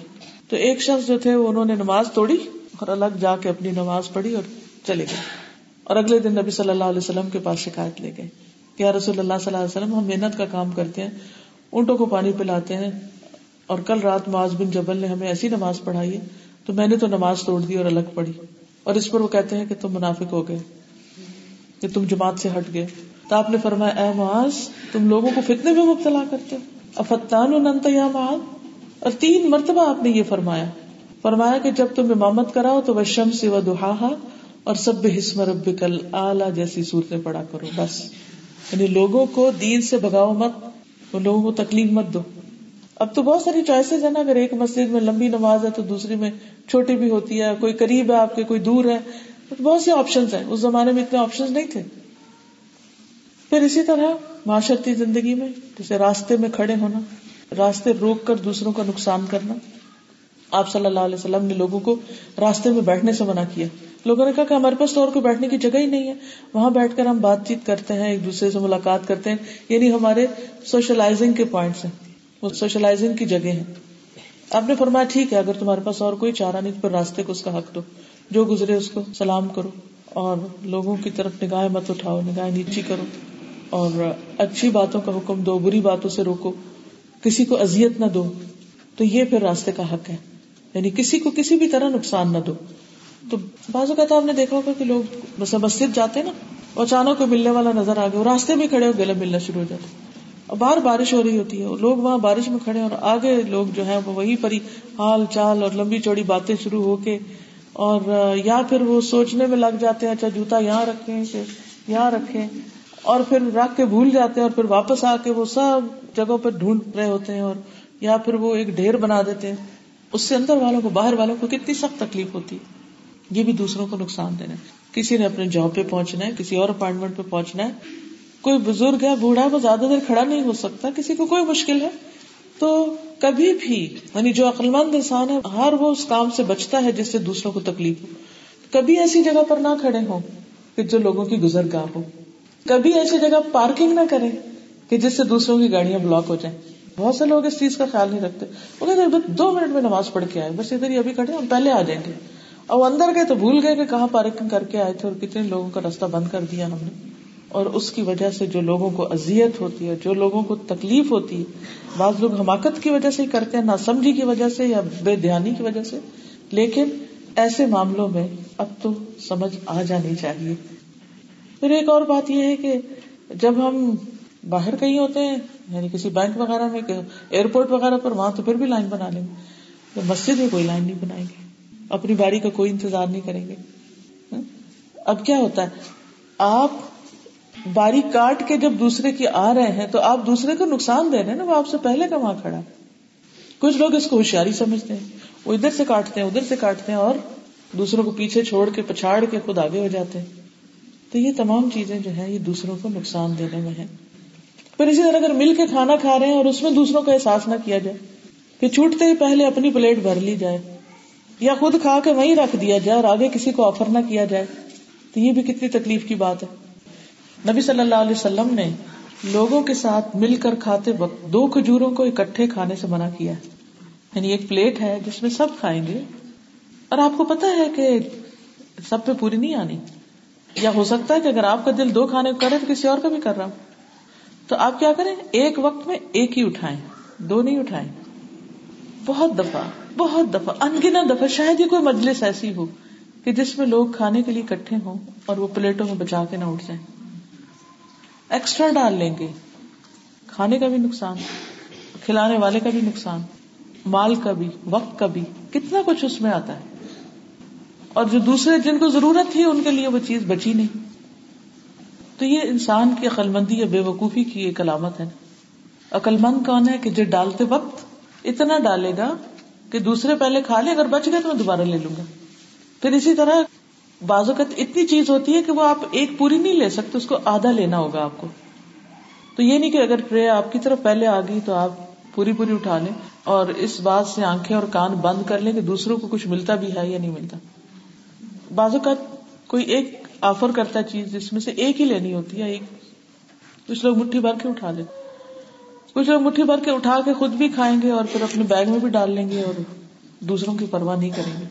تو ایک شخص جو تھے انہوں نے نماز توڑی اور الگ جا کے اپنی نماز پڑھی اور چلے گئے۔ اور اگلے دن نبی صلی اللہ علیہ وسلم کے پاس شکایت لے گئے کہ رسول اللہ صلی اللہ علیہ وسلم، ہم محنت کا کام کرتے ہیں، اونٹوں کو پانی پلاتے ہیں اور کل رات معاذ بن جبل نے ہمیں ایسی نماز پڑھائی ہے، تو میں نے تو نماز توڑ دی اور الگ پڑھی۔ اور اس پر وہ کہتے ہیں کہ تم منافق ہو گئے، کہ تم جماعت سے ہٹ گئے۔ تو آپ نے فرمایا، اے معاذ، تم لوگوں کو فتنے میں مبتلا کرتے ہو۔ افتان یا معاذ؟ اور تین مرتبہ آپ نے یہ فرمایا۔ فرمایا کہ جب تم امامت کراؤ تو وہ شم سے دہا اور سب حسم رب کل آلہ جیسی صورتیں پڑا کرو، بس۔ یعنی لوگوں کو دین سے بگاؤ مت لوگوں کو تکلیف مت دو۔ اب تو بہت ساری چوائسیز ہے نا، اگر ایک مسجد میں لمبی نماز ہے تو دوسری میں چھوٹی بھی ہوتی ہے، کوئی قریب ہے آپ کے، کوئی دور ہے۔ بہت سے آپشن ہیں۔ اس زمانے میں اتنے آپشن نہیں تھے۔ پھر اسی طرح معاشرتی زندگی میں، جیسے راستے میں کھڑے ہونا، راستے روک کر دوسروں کا نقصان کرنا۔ آپ صلی اللہ علیہ وسلم نے لوگوں کو راستے میں بیٹھنے سے منع کیا۔ لوگوں نے کہا کہ ہمارے پاس تو اور کوئی بیٹھنے کی جگہ ہی نہیں ہے۔ وہاں بیٹھ کر ہم بات چیت کرتے ہیں، ایک دوسرے سے ملاقات کرتے ہیں۔ یعنی ہمارے سوشلائزنگ کے پوائنٹس ہیں۔ وہ سوشلائزنگ کی جگہ ہے آپ نے فرمایا، ٹھیک ہے، اگر تمہارے پاس اور کوئی چارہ نہیں پھر راستے کو اس کا حق دو۔ جو گزرے اس کو سلام کرو اور لوگوں کی طرف نگاہیں مت اٹھاؤ، نگاہیں نیچی کرو۔ اور اچھی باتوں کا حکم دو، بری باتوں سے روکو۔ کسی کو اذیت نہ دو۔ تو یہ پھر راستے کا حق ہے۔ یعنی کسی کو کسی بھی طرح نقصان نہ دو۔ تو بعض اوقات آپ نے دیکھا ہوگا کہ لوگ بس مسجد جاتے نا اچانک کوئی ملنے والا نظر آ گیا راستے میں کھڑے ہو گلے ملنا شروع ہو جاتے اور باہر بارش ہو رہی ہوتی ہے اور لوگ وہاں بارش میں کھڑے اور آگے لوگ جو ہے وہ وہی پری حال چال اور لمبی چوڑی باتیں شروع ہو کے اور یا پھر وہ سوچنے میں لگ جاتے ہیں اچھا جوتا یہاں رکھے کہ یہاں رکھے اور پھر رکھ کے بھول جاتے ہیں اور پھر واپس آ کے وہ سب جگہوں پہ ڈھونڈ رہے ہوتے ہیں اور یا پھر وہ ایک ڈھیر بنا دیتے ہیں۔ اس سے اندر والوں کو، باہر والوں کو کتنی سخت تکلیف ہوتی ہے۔ یہ بھی دوسروں کو نقصان دینا کسی نے اپنے جاب پہ پہنچنا ہے، کسی اور اپائنٹمنٹ پہ پہنچنا ہے۔ کوئی بزرگ ہے، بوڑھا ہے، وہ زیادہ دیر کھڑا نہیں ہو سکتا، کسی کو کوئی مشکل ہے۔ تو کبھی بھی یعنی جو عقل مند انسان ہے، ہر وہ اس کام سے بچتا ہے جس سے دوسروں کو تکلیف ہو۔ کبھی ایسی جگہ پر نہ کھڑے ہو کہ جو لوگوں کی گزر گاہ ہو۔ کبھی ایسی جگہ پارکنگ نہ کریں کہ جس سے دوسروں کی گاڑیاں بلاک ہو جائیں۔ بہت سے لوگ اس چیز کا خیال نہیں رکھتے۔ وہ کہتے دو منٹ میں نماز پڑھ کے آئے، بس ادھر ہی ابھی کھڑے ہم پہلے آ جائیں گے۔ اور اندر گئے تو بھول گئے کہ کہاں پارکنگ کر کے آئے تھے اور کتنے لوگوں کا راستہ بند کر دیا ہم نے۔ اور اس کی وجہ سے جو لوگوں کو اذیت ہوتی ہے، جو لوگوں کو تکلیف ہوتی ہے، بعض لوگ حماقت کی وجہ سے ہی کرتے ہیں نہ سمجھی کی وجہ سے یا بے دھیانی کی وجہ سے۔ لیکن ایسے معاملوں میں اب تو سمجھ آ جانی چاہیے۔ پھر ایک اور بات یہ ہے کہ جب ہم باہر کہیں ہوتے ہیں یعنی کسی بینک وغیرہ میں ایئرپورٹ وغیرہ پر، وہاں تو پھر بھی لائن بنا لیں گے۔ مسجد میں کوئی لائن نہیں بنائیں گے اپنی باری کا کوئی انتظار نہیں کریں گے۔ ہاں؟ اب کیا ہوتا ہے؟ آپ باری کاٹ کے جب دوسرے کی آ رہے ہیں تو آپ دوسرے کو نقصان دے رہے ہیں نا، وہ آپ سے پہلے کا وہاں کھڑا۔ کچھ لوگ اس کو ہوشیاری سمجھتے ہیں، وہ ادھر سے کاٹتے ہیں، ادھر سے کاٹتے ہیں اور دوسروں کو پیچھے چھوڑ کے، پچھاڑ کے خود آگے ہو جاتے ہیں۔ تو یہ تمام چیزیں جو ہے یہ دوسروں کو نقصان دینے میں ہے پھر اسی طرح اگر مل کے کھانا کھا رہے ہیں اور اس میں دوسروں کا احساس نہ کیا جائے کہ چھوٹتے ہی پہلے اپنی پلیٹ بھر لی جائے یا خود کھا کے وہیں رکھ دیا جائے اور آگے کسی کو آفر نہ کیا جائے، تو یہ بھی کتنی تکلیف کی بات ہے۔ نبی صلی اللہ علیہ وسلم نے لوگوں کے ساتھ مل کر کھاتے وقت دو کھجوروں کو اکٹھے کھانے سے منع کیا۔ یعنی ایک پلیٹ ہے جس میں سب کھائیں گے۔ اور آپ کو پتا ہے کہ سب پہ پوری نہیں آنی۔ یا ہو سکتا ہے کہ اگر آپ کا دل دو کھانے کو کرے تو کسی اور کا بھی کر رہا ہوں تو آپ کیا کریں، ایک وقت میں ایک ہی اٹھائیں، دو نہیں اٹھائیں۔ بہت دفعہ بہت دفعہ انگنا دفعہ، شاید یہ کوئی مجلس ایسی ہو کہ جس میں لوگ کھانے کے لیے اکٹھے ہوں اور وہ پلیٹوں میں بچا کے نہ اٹھ جائیں۔ ایکسٹرا ڈال لیں گے۔ کھانے کا بھی نقصان، کھلانے والے کا بھی نقصان، مال کا بھی، وقت کا بھی، کتنا کچھ اس میں آتا ہے۔ اور جو دوسرے جن کو ضرورت تھی، ان کے لیے وہ چیز بچی نہیں۔ تو یہ انسان کی عقل مندی یا بے وقوفی کی ایک علامت ہے۔ عقل مند کون ہے کہ جو ڈالتے وقت اتنا ڈالے گا کہ دوسرے پہلے کھا لے، اگر بچ گئے تو میں دوبارہ لے لوں گا۔ پھر اسی طرح بعض اوقات اتنی چیز ہوتی ہے کہ وہ آپ ایک پوری نہیں لے سکتے، اس کو آدھا لینا ہوگا آپ کو۔ تو یہ نہیں کہ اگر ٹرے آپ کی طرف پہلے آ گئی تو آپ پوری پوری اٹھا لیں اور اس بات سے آنکھیں اور کان بند کر لیں کہ دوسروں کو کچھ ملتا بھی ہے یا نہیں ملتا۔ بعض اوقات کوئی ایک آفر کرتا چیز جس میں سے ایک ہی لینی ہوتی ہے، ایک۔ کچھ لوگ مٹھی بھر کے اٹھا لیں کچھ لوگ مٹھی بھر کے اٹھا کے خود بھی کھائیں گے اور پھر اپنے بیگ میں بھی ڈال لیں گے اور دوسروں کی پرواہ نہیں کریں گے۔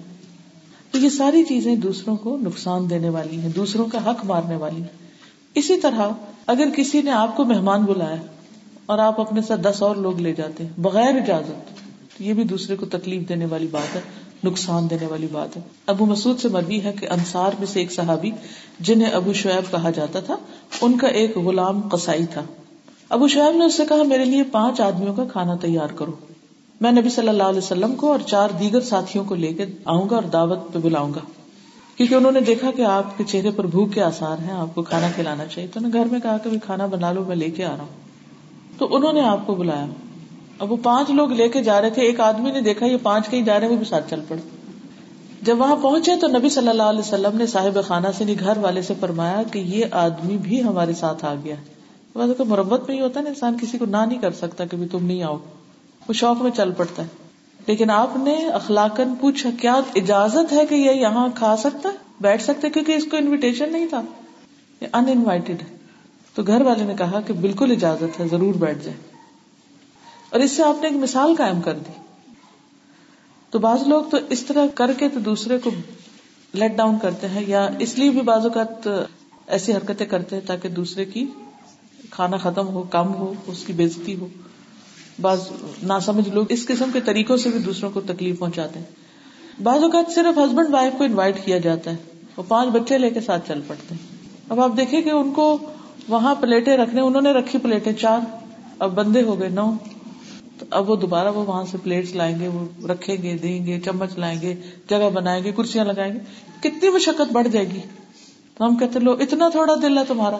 تو یہ ساری چیزیں دوسروں کو نقصان دینے والی ہیں، دوسروں کا حق مارنے والی ہیں۔ اسی طرح اگر کسی نے آپ کو مہمان بلایا اور آپ اپنے ساتھ دس اور لوگ لے جاتے ہیں، بغیر اجازت، تو یہ بھی دوسرے کو تکلیف دینے والی بات ہے، نقصان دینے والی بات ہے۔ ابو مسعود سے مربی ہے کہ انصار میں سے ایک صحابی جنہیں ابو شعیب کہا جاتا تھا، ان کا ایک غلام قصائی تھا۔ ابو شعیب نے اس سے کہا، میرے لیے پانچ آدمیوں کا کھانا تیار کرو۔ میں نبی صلی اللہ علیہ وسلم کو اور چار دیگر ساتھیوں کو لے کے آؤں گا اور دعوت پہ بلاؤں گا۔ کیونکہ انہوں نے دیکھا کہ آپ کے چہرے پر بھوک کے آسار ہیں، آپ کو کھانا کھلانا چاہیے، تو گھر میں کہا کہ کھانا بنا لو میں لے کے آ رہا ہوں۔ تو انہوں نے آپ کو بلایا۔ اب وہ پانچ لوگ لے کے جا رہے تھے، ایک آدمی نے دیکھا، یہ پانچ کہیں جا رہے وہ بھی ساتھ چل پڑے۔ جب وہاں پہنچے تو نبی صلی اللہ علیہ وسلم نے صاحب خانہ سے گھر والے سے فرمایا کہ یہ آدمی بھی ہمارے ساتھ آ گیا۔ مربت میں ہی ہوتا ہے نا، انسان کسی کو نہ نہیں کر سکتا کہ تم نہیں آؤ۔ وہ شوق میں چل پڑتا ہے۔ لیکن آپ نے اخلاقن پوچھا، کیا اجازت ہے کہ یہ یہاں کھا سکتا ہے؟ بیٹھ سکتا ہے کیونکہ اس کو انویٹیشن نہیں تھا۔ یہ ان انوائٹیڈ ہے۔ تو گھر والے نے کہا کہ بالکل اجازت ہے، ضرور بیٹھ جائے۔ اور اس سے آپ نے ایک مثال قائم کر دی۔ تو بعض لوگ تو اس طرح کر کے تو دوسرے کو لیٹ ڈاؤن کرتے ہیں، یا اس لیے بھی بعض اوقات ایسی حرکتیں کرتے ہیں تاکہ دوسرے کی کھانا ختم ہو، کم ہو، اس کی بےزتی ہو۔ بعض ناسمجھ لوگ اس قسم کے طریقوں سے بھی دوسروں کو تکلیف پہنچاتے ہیں۔ بعض اوقات صرف ہسبینڈ وائف کو انوائٹ کیا جاتا ہے وہ پانچ بچے لے کے ساتھ چل پڑتے ہیں۔ اب آپ دیکھیں کہ ان کو وہاں پلیٹیں رکھنے، انہوں نے رکھی پلیٹیں، چار۔ اب بندے ہو گئے، نو۔ تو اب وہ دوبارہ وہ وہاں سے پلیٹس لائیں گے، وہ رکھیں گے، دیں گے، چمچ لائیں گے، جگہ بنائیں گے، کرسیاں لگائیں گے۔ کتنی مشقت بڑھ جائے گی۔ تو ہم کہتے لو، اتنا تھوڑا دل ہے تمہارا۔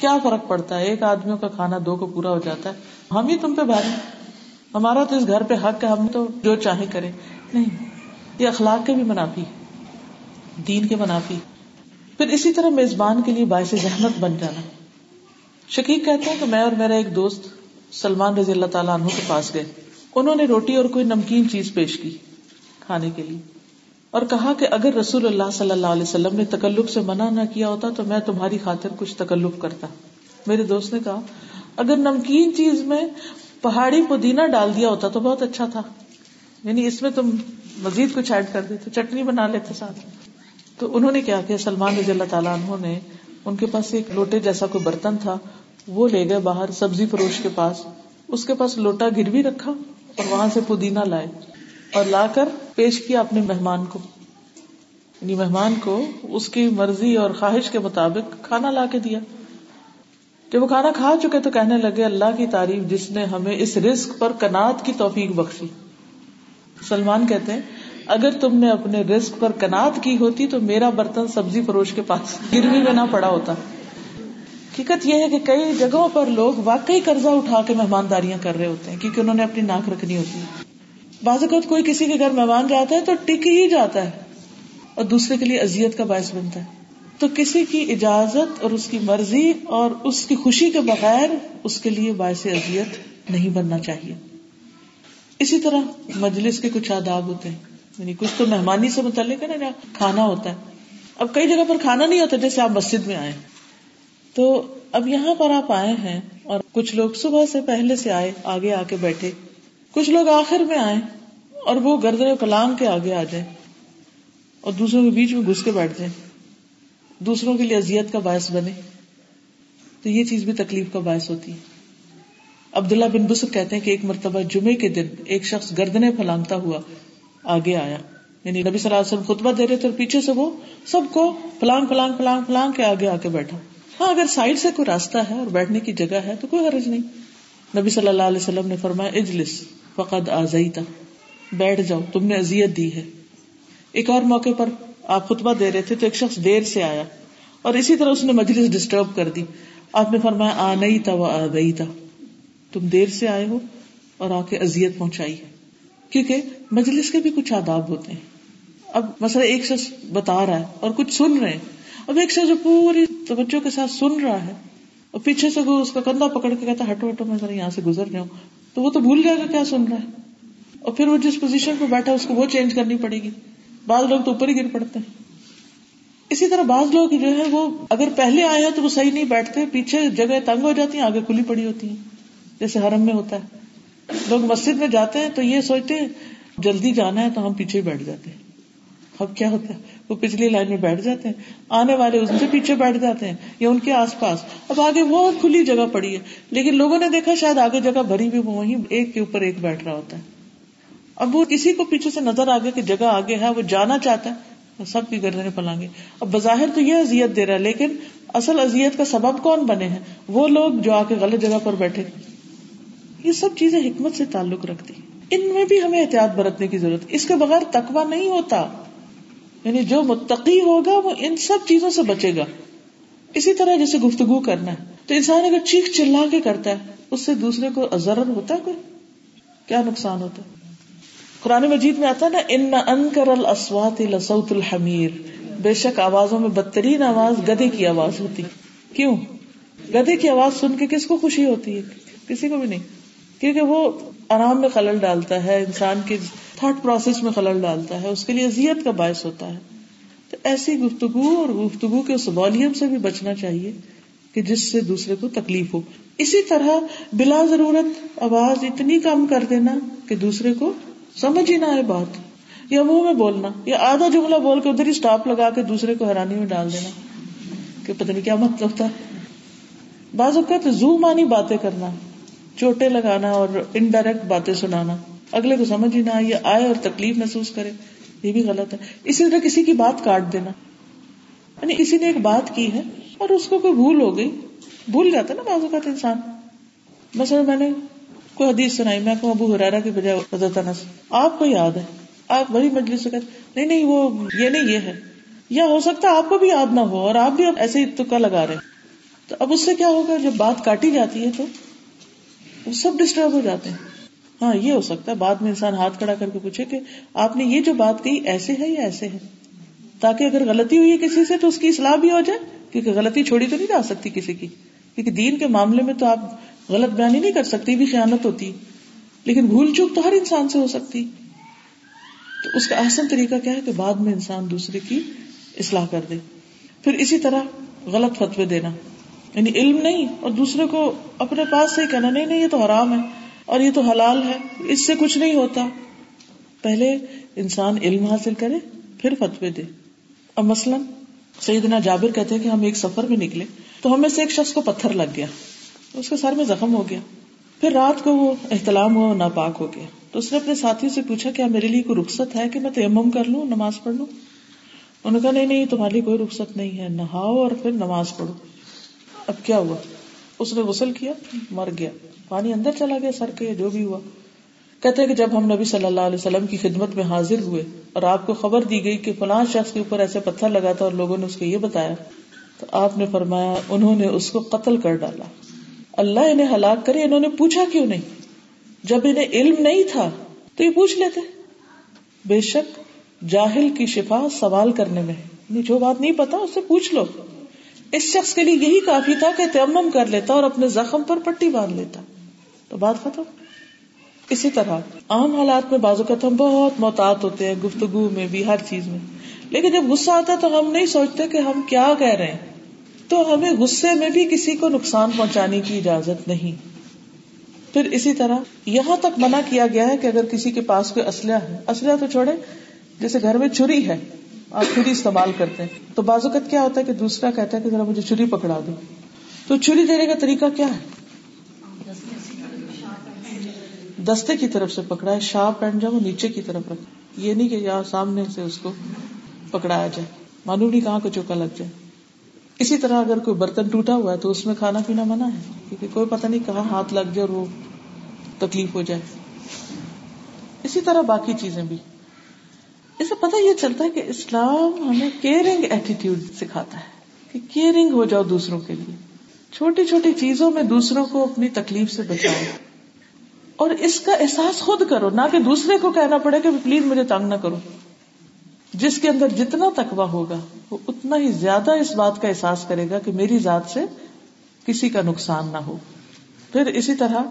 کیا فرق پڑتا ہے؟ ایک آدمیوں کا کھانا دو کو پورا ہو جاتا ہے۔ ہم ہی تم پہ بھاری ہمارا تو اس گھر پہ حق ہے، ہم تو جو چاہے کرے نہیں، یہ اخلاق کے بھی منافی دین کے منافی پھر اسی طرح میزبان کے لیے باعث زحمت بن جانا۔ شکیق کہتے ہیں کہ میں اور میرا ایک دوست سلمان رضی اللہ تعالیٰ عنہ کے پاس گئے۔ انہوں نے روٹی اور کوئی نمکین چیز پیش کی کھانے کے لیے۔ اور کہا کہ اگر رسول اللہ صلی اللہ علیہ وسلم نے تکلف سے منع نہ کیا ہوتا تو میں تمہاری خاطر کچھ تکلف کرتا۔ میرے دوست نے کہا، اگر نمکین چیز میں پہاڑی پودینہ ڈال دیا ہوتا تو بہت اچھا تھا۔ یعنی اس میں تم مزید کچھ ایڈ کر دیتے، چٹنی بنا لیتے ساتھ۔ تو انہوں نے کیا کیا سلمان رضی اللہ تعالیٰ عنہ نے ان کے پاس ایک لوٹے جیسا کوئی برتن تھا، وہ لے گئے باہر سبزی فروش کے پاس۔ اس کے پاس لوٹا گروی رکھا اور وہاں سے پودینہ لائے اور لا کر پیش کیا اپنے مہمان کو۔ یعنی مہمان کو اس کی مرضی اور خواہش کے مطابق کھانا لا کے دیا۔ جب وہ کھانا کھا چکے تو کہنے لگے، اللہ کی تعریف، جس نے ہمیں اس رسک پر کنات کی توفیق بخشی۔ سلمان کہتے ہیں، اگر تم نے اپنے رسک پر کنات کی ہوتی تو میرا برتن سبزی فروش کے پاس گروی میں نہ پڑا ہوتا۔ حقیقت یہ ہے کہ کئی جگہوں پر لوگ واقعی قرضہ اٹھا کے مہمانداریاں کر رہے ہوتے ہیں، کیونکہ انہوں نے اپنی ناک رکھنی ہوتی۔ ہے بعض اوقات کوئی کسی کے گھر مہمان جاتا ہے تو ٹک ہی جاتا ہے اور دوسرے کے لیے ازیت کا باعث بنتا ہے۔ تو کسی کی اجازت اور اس کی مرضی اور اس کی خوشی کے بغیر اس کے لیے باعث ازیت نہیں بننا چاہیے۔ اسی طرح مجلس کے کچھ آداب ہوتے ہیں۔ یعنی کچھ تو مہمانی سے متعلق ہے نا کھانا ہوتا ہے۔ اب کئی جگہ پر کھانا نہیں ہوتا، جیسے آپ مسجد میں آئے۔ تو اب یہاں پر آپ آئے ہیں اور کچھ لوگ صبح سے پہلے سے آئے، آگے آ کے بیٹھے۔ کچھ لوگ آخر میں آئے اور وہ گردے کلام کے آگے آ جائے اور دوسروں کے بیچ میں گھس کے بیٹھ جائیں۔ دوسروں کے لیے اذیت کا باعث بنے۔ تو یہ چیز بھی تکلیف کا باعث ہوتی ہے۔ عبداللہ بن بسر کہتے ہیں کہ ایک مرتبہ جمعے کے دن ایک شخص گردنے پھلانگتا ہوا آگے آیا۔ یعنی نبی صلی اللہ علیہ وسلم خطبہ دے رہے تھے اور پیچھے سے وہ سب کو پلانگ پلانگ پلانگ پلانگ کے آگے آ کے بیٹھا۔ ہاں اگر سائڈ سے کوئی راستہ ہے اور بیٹھنے کی جگہ ہے تو کوئی حرج نہیں۔ نبی صلی اللہ علیہ وسلم نے فرمایا، اجلس۔ فقد آزیتا۔ بیٹھ جاؤ، تم نے اذیت دی ہے۔ ایک اور موقع پر آپ خطبہ دے رہے تھے تو ایک شخص دیر سے آیا اور اسی طرح اس نے مجلس ڈسٹرب کر دی۔ آپ نے فرمایا آ نہیں تھا وہ آ گئی تھا تم دیر سے آئے ہو اور آ کے ازیت پہنچائی ہے۔ کیونکہ مجلس کے بھی کچھ آداب ہوتے ہیں۔ اب مسئلہ ایک شخص بتا رہا ہے اور کچھ سن رہے ہیں۔ اب ایک شخص جو پوری توجہ کے ساتھ سن رہا ہے اور پیچھے سے وہ اس کا کندھا پکڑ کے کہتا ہٹو ہٹو، میں ذرا یہاں سے گزر رہا ہوں تو وہ تو بھول جائے گا کیا سن رہا ہے۔ اور پھر وہ جس پوزیشن پہ بیٹھا اس کو وہ چینج کرنی پڑے گی۔ بعض لوگ تو اوپر ہی گر پڑتے ہیں۔ اسی طرح بعض لوگ جو ہے وہ اگر پہلے آئے ہیں تو وہ صحیح نہیں بیٹھتے، پیچھے جگہ تنگ ہو جاتی ہیں، آگے کھلی پڑی ہوتی ہیں۔ جیسے حرم میں ہوتا ہے۔ لوگ مسجد میں جاتے ہیں تو یہ سوچتے ہیں، جلدی جانا ہے تو ہم پیچھے بیٹھ جاتے ہیں۔ اب کیا ہوتا ہے؟ وہ پچھلی لائن میں بیٹھ جاتے ہیں، آنے والے ان سے پیچھے بیٹھ جاتے ہیں، یا ان کے آس پاس۔ اب آگے وہ کھلی جگہ پڑی ہے، لیکن لوگوں نے دیکھا شاید آگے جگہ بھری بھی وہ ایک کے اوپر ایک بیٹھ رہا ہوتا ہے۔ اب وہ کسی کو پیچھے سے نظر آگے کی جگہ آگے ہے، وہ جانا چاہتا ہے، سب کی گردنے پلانگے۔ اب بظاہر تو یہ ازیت دے رہا ہے، لیکن اصل ازیت کا سبب کون بنے ہیں؟ وہ لوگ جو آ کے غلط جگہ پر بیٹھے۔ یہ سب چیزیں حکمت سے تعلق رکھتی۔ ان میں بھی ہمیں احتیاط برتنے کی ضرورت۔ اس کے بغیر تقوا نہیں ہوتا۔ یعنی جو متقی ہوگا وہ ان سب چیزوں سے بچے گا۔ اسی طرح جیسے گفتگو کرنا ہے۔ تو انسان اگر چیخ چلا کے کرتا ہے، اس سے دوسرے کو ضرر ہوتا ہے کوئی؟ کیا نقصان ہوتا ہے؟ قرآن مجید میں آتا ہے نا، ان انکر الاسوات لصوت الحمیر۔ بے شک آوازوں میں بدترین آواز گدے کی آواز ہوتی۔ کیوں؟ گدے کی آواز سن کے کس کو خوشی ہوتی ہے؟ کسی کو بھی نہیں۔ کیونکہ وہ آرام میں خلل ڈالتا ہے، انسان کے تھاٹ پروسیس میں خلل ڈالتا ہے، اس کے لیے اذیت کا باعث ہوتا ہے۔ تو ایسی گفتگو اور گفتگو کے اس والیم سے بھی بچنا چاہیے کہ جس سے دوسرے کو تکلیف ہو۔ اسی طرح بلا ضرورت آواز اتنی کم کر دینا کہ دوسرے کو سمجھ ہی نہ آئے بات۔ یا منہ میں بولنا، یا آدھا جملہ بول کے ادھر ہی اسٹاپ لگا کے دوسرے کو حیرانی میں ڈال دینا۔ کہ پتہ نہیں کیا مطلب تھا۔ بعض اوقات زو مانی باتیں کرنا، چوٹے لگانا اور انڈائریکٹ باتیں سنانا۔ اگلے کو سمجھ ہی نہ آئے آئے اور تکلیف محسوس کرے۔ یہ بھی غلط ہے۔ اسی طرح کسی کی بات کاٹ دینا۔ یعنی کسی نے ایک بات کی ہے اور اس کو کوئی بھول ہو گئی، بھول جاتا نا بعض اوقات انسان۔ مثلا میں نے کوئی حدیث سنائی، میں ابو حرارا کی بجائے حضرت انس۔ آپ کو یاد ہے؟ آپ بڑی مجلس سے کہتے نہیں نہیں، وہ یہ نہیں، یہ ہے۔ یا ہو سکتا ہے آپ کو بھی یاد نہ ہو اور آپ بھی ایسے ہی تکا لگا رہے تو اب اس سے کیا ہوگا؟ جب بات کاٹی جاتی ہے تو وہ سب ڈسٹرب ہو جاتے ہیں۔ ہاں یہ ہو سکتا ہے، بعد میں انسان ہاتھ کھڑا کر کے پوچھے کہ آپ نے یہ جو بات کہی ایسے ہے یا ایسے ہے؟ تاکہ اگر غلطی ہوئی ہے کسی سے تو اس کی اصلاح بھی ہو جائے، کیونکہ غلطی چھوڑی تو نہیں جا سکتی کسی کی۔ کیونکہ دین کے معاملے میں تو آپ غلط بیانی نہیں کر سکتی، بھی خیانت ہوتی۔ لیکن بھول چوک تو ہر انسان سے ہو سکتی۔ تو اس کا احسن طریقہ کیا ہے کہ بعد میں انسان دوسرے کی اصلاح کر دے۔ پھر اسی طرح غلط فتوے دینا۔ یعنی علم نہیں اور دوسرے کو اپنے پاس سے ہی کہنا، نہیں نہیں، یہ تو حرام ہے۔ اور یہ تو حلال ہے، اس سے کچھ نہیں ہوتا۔ پہلے انسان علم حاصل کرے، پھر فتوے دے۔ اب مثلاً سیدنا جابر کہتے ہیں کہ ہم ایک سفر میں نکلے، تو ہمیں سے ایک شخص کو پتھر لگ گیا۔ اس کے سر میں زخم ہو گیا۔ پھر رات کو وہ احتلام ہوا ناپاک ہو گیا۔ تو اس نے اپنے ساتھی سے پوچھا، کیا میرے لیے کوئی رخصت ہے کہ میں تیمم کر لوں، نماز پڑھ لوں؟ انہوں نے کہا، نہیں نہیں، تمہارے لیے کوئی رخصت نہیں ہے، نہاؤ اور پھر نماز پڑھو۔ اب کیا ہوا؟ اس نے غسل کیا، مر گیا۔ پانی اندر چلا گیا، سر کے جو بھی ہوا۔ کہتے کہ جب ہم نبی صلی اللہ علیہ وسلم کی خدمت میں حاضر ہوئے اور آپ کو خبر دی گئی کہ فلاں شخص کے اوپر ایسے پتھر لگا تھا اور لوگوں نے اس کو یہ بتایا، تو آپ نے فرمایا، انہوں نے اس کو قتل کر ڈالا۔ اللہ انہیں ہلاک کرے، انہوں نے پوچھا کیوں نہیں؟ جب انہیں علم نہیں تھا تو یہ پوچھ لیتے۔ بے شک جاہل کی شفا سوال کرنے میں جو بات نہیں پتا، اس سے پوچھ لو۔ اس شخص کے لیے یہی کافی تھا کہ تیمم کر لیتا اور اپنے زخم پر پٹی باندھ لیتا۔ تو بات ختم۔ اسی طرح، عام حالات میں بازو اوقات ہم بہت محتاط ہوتے ہیں گفتگو میں بھی، ہر چیز میں۔ لیکن جب غصہ آتا ہے تو ہم نہیں سوچتے کہ ہم کیا کہہ رہے ہیں۔ تو ہمیں غصے میں بھی کسی کو نقصان پہنچانے کی اجازت نہیں۔ پھر اسی طرح، یہاں تک منع کیا گیا ہے کہ اگر کسی کے پاس کوئی اسلحہ ہے، اسلحہ تو چھوڑے جیسے گھر میں چھری ہے۔ آپ چھری استعمال کرتے ہیں۔ تو بازوقت کیا ہوتا ہے کہ دوسرا کہتا ہے کہ ذرا مجھے چھری پکڑا دو۔ تو چھری دینے کا طریقہ کیا ہے؟ دستے کی طرف سے پکڑا ہے شاہ پہن جاؤ نیچے کی طرف رکھ یہ نہیں کہ یہاں سامنے سے اس کو پکڑایا جائے۔ معلوم نہیں کہاں کو چوکا لگ جائے۔ اسی طرح اگر کوئی برتن ٹوٹا ہوا ہے تو اس میں کھانا پینا منع ہے۔ کیونکہ کوئی پتہ نہیں کہاں ہاتھ لگ جائے اور وہ تکلیف ہو جائے۔ اسی طرح باقی چیزیں بھی۔ اسے پتہ یہ چلتا ہے کہ اسلام ہمیں کیئرنگ ایٹیٹیوڈ سکھاتا ہے کہ کیئرنگ ہو جاؤ دوسروں کے لیے۔ چھوٹی چھوٹی چیزوں میں دوسروں کو اپنی تکلیف سے بچاؤ۔ اور اس کا احساس خود کرو، نہ کہ دوسرے کو کہنا پڑے کہ پلیز مجھے تنگ نہ کرو۔ جس کے اندر جتنا تقوی ہوگا، وہ اتنا ہی زیادہ اس بات کا احساس کرے گا کہ میری ذات سے کسی کا نقصان نہ ہو۔ پھر اسی طرح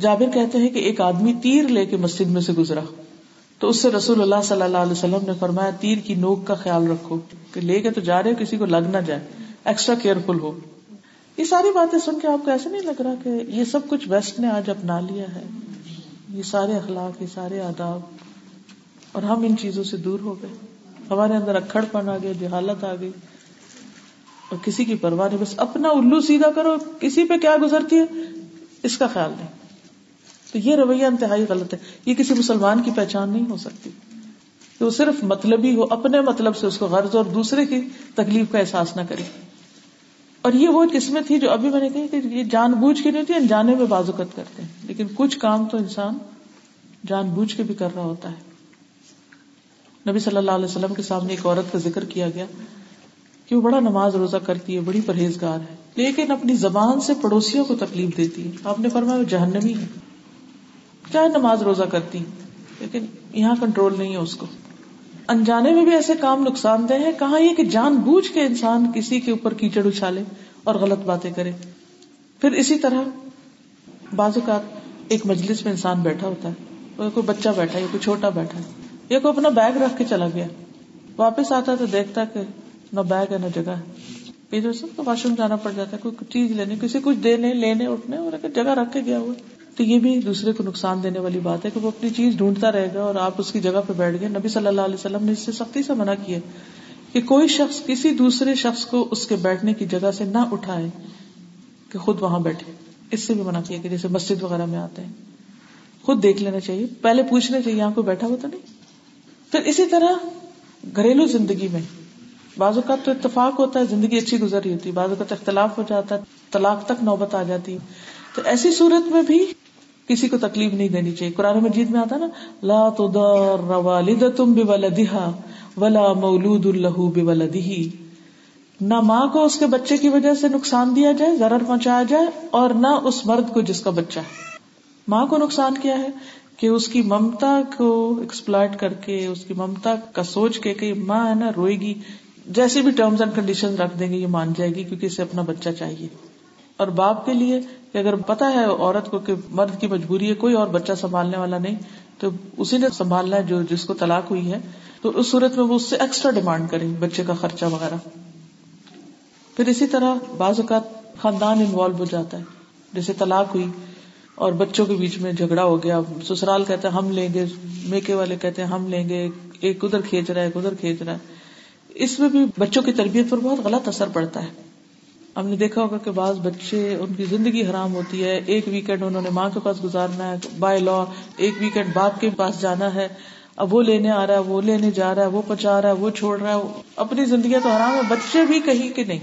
جابر کہتے ہیں کہ ایک آدمی تیر لے کے مسجد میں سے گزرا۔ تو اس سے رسول اللہ صلی اللہ علیہ وسلم نے فرمایا، تیر کی نوک کا خیال رکھو، کہ لے کے تو جا رہے کسی کو لگ نہ جائے ایکسٹرا کیئرفل ہو۔ یہ ساری باتیں سن کے آپ کو ایسے نہیں لگ رہا کہ یہ سب کچھ ویسٹ نے آج اپنا لیا ہے۔ یہ سارے اخلاق، یہ سارے آداب، اور ہم ان چیزوں سے دور ہو گئے۔ ہمارے اندر اکڑ پن آ گیا، جہالت آ گئی۔ اور کسی کی پرواہ نہیں، بس اپنا الو سیدھا کرو، کسی پہ کیا گزرتی ہے، اس کا خیال نہیں۔ تو یہ رویہ انتہائی غلط ہے۔ یہ کسی مسلمان کی پہچان نہیں ہو سکتی۔ کہ وہ صرف مطلب ہی ہو، اپنے مطلب سے اس کو غرض اور دوسرے کی تکلیف کا احساس نہ کرے۔ اور یہ وہ قسمت تھی جو ابھی میں نے کہی کہ یہ جان بوجھ کے نہیں تھی انجانے میں بازوقت کرتے ہیں۔ لیکن کچھ کام تو انسان جان بوجھ کے بھی کر رہا ہوتا ہے۔ نبی صلی اللہ علیہ وسلم کے سامنے ایک عورت کا ذکر کیا گیا کہ وہ بڑا نماز روزہ کرتی ہے، بڑی پرہیزگار ہے۔ لیکن اپنی زبان سے پڑوسیوں کو تکلیف دیتی ہے۔ آپ نے فرمایا وہ جہنمی ہے۔ چاہے نماز روزہ کرتی، لیکن یہاں کنٹرول نہیں ہے اس کو۔ انجانے میں بھی ایسے کام نقصان دہ ہے کہاں یہ کہ جان بوجھ کے انسان کسی کے اوپر کیچڑ اچھالے اور غلط باتیں کرے۔ پھر اسی طرح بعض اوقات ایک مجلس میں انسان بیٹھا ہوتا ہے کوئی بچہ بیٹھا ہے کوئی چھوٹا بیٹھا ہے، یا کوئی اپنا بیگ رکھ کے چلا گیا۔ واپس آتا ہے تو دیکھتا کہ نہ بیگ ہے، نہ جگہ ہے۔ واش روم جانا پڑ جاتا ہے، کوئی چیز لینے، کسی کچھ دینے، لینے، اٹھنے اور جگہ رکھ کے گیا ہوا۔ تو یہ بھی دوسرے کو نقصان دینے والی بات ہے کہ وہ اپنی چیز ڈھونڈتا رہے گا اور آپ اس کی جگہ پہ بیٹھ گئے۔ نبی صلی اللہ علیہ وسلم نے اس سے سختی سے منع کیا کہ کوئی شخص کسی دوسرے شخص کو اس کے بیٹھنے کی جگہ سے نہ اٹھائے کہ خود وہاں بیٹھے۔ اس سے بھی منع کیا کہ جیسے مسجد وغیرہ میں آتے ہیں۔ خود دیکھ لینا چاہیے۔ پہلے پوچھنا چاہیے، یہاں کوئی بیٹھا ہوتا نہیں؟ پھر اسی طرح گھریلو زندگی میں بعض اوقات تو اتفاق ہوتا ہے، زندگی اچھی گزری ہوتی ہے بعض اوقات اختلاف ہو جاتا ہے طلاق تک نوبت آ جاتی۔ تو ایسی صورت میں بھی کسی کو تکلیف نہیں دینی چاہیے۔ قرآن مجید میں آتا نا، لا والدتم بولدہا ولا مولود اللہ بولدہی نہ ماں کو اس کے بچے کی وجہ سے نقصان دیا جائے، ضرر پہنچایا جائے، اور نہ اس مرد کو جس کا بچہ ہے۔ ماں کو نقصان کیا ہے؟ کہ اس کی ممتا کو ایکسپلائٹ کر کے، اس کی ممتا کا سوچ کے کہ ماں ہے نا، روئے گی۔ جیسے بھی ٹرمز اینڈ کنڈیشن رکھ دیں گے، یہ مان جائے گی، کیونکہ اسے اپنا بچہ چاہیے۔ اور باپ کے لیے کہ اگر پتا ہے عورت کو کہ مرد کی مجبوری ہے، کوئی اور بچہ سنبھالنے والا نہیں، تو اسی نے سنبھالنا ہے جو جس کو طلاق ہوئی ہے۔ تو اس صورت میں وہ اس سے ایکسٹرا ڈیمانڈ کرے بچے کا خرچہ وغیرہ۔ پھر اسی طرح بعض اوقات خاندان انوالو ہو جاتا ہے۔ جیسے طلاق ہوئی اور بچوں کے بیچ میں جھگڑا ہو گیا، سسرال کہتے ہیں ہم لیں گے، میکے والے کہتے ہیں ہم لیں گے، ایک ادھر کھینچ رہا ہے، ایک ادھر کھینچ رہا ہے۔ اس میں بھی بچوں کی تربیت پر بہت غلط اثر پڑتا ہے۔ ہم نے دیکھا ہوگا کہ بعض بچے ان کی زندگی حرام ہوتی ہے، ایک ویکینڈ انہوں نے ماں کے پاس گزارنا ہے بائی لا ایک ویکینڈ باپ کے پاس جانا ہے، اب وہ لینے آ رہا ہے، وہ لینے جا رہا ہے، وہ پچا رہا ہے، وہ چھوڑ رہا ہے اپنی زندگی تو حرام ہے بچے بھی کہیں کہ نہیں۔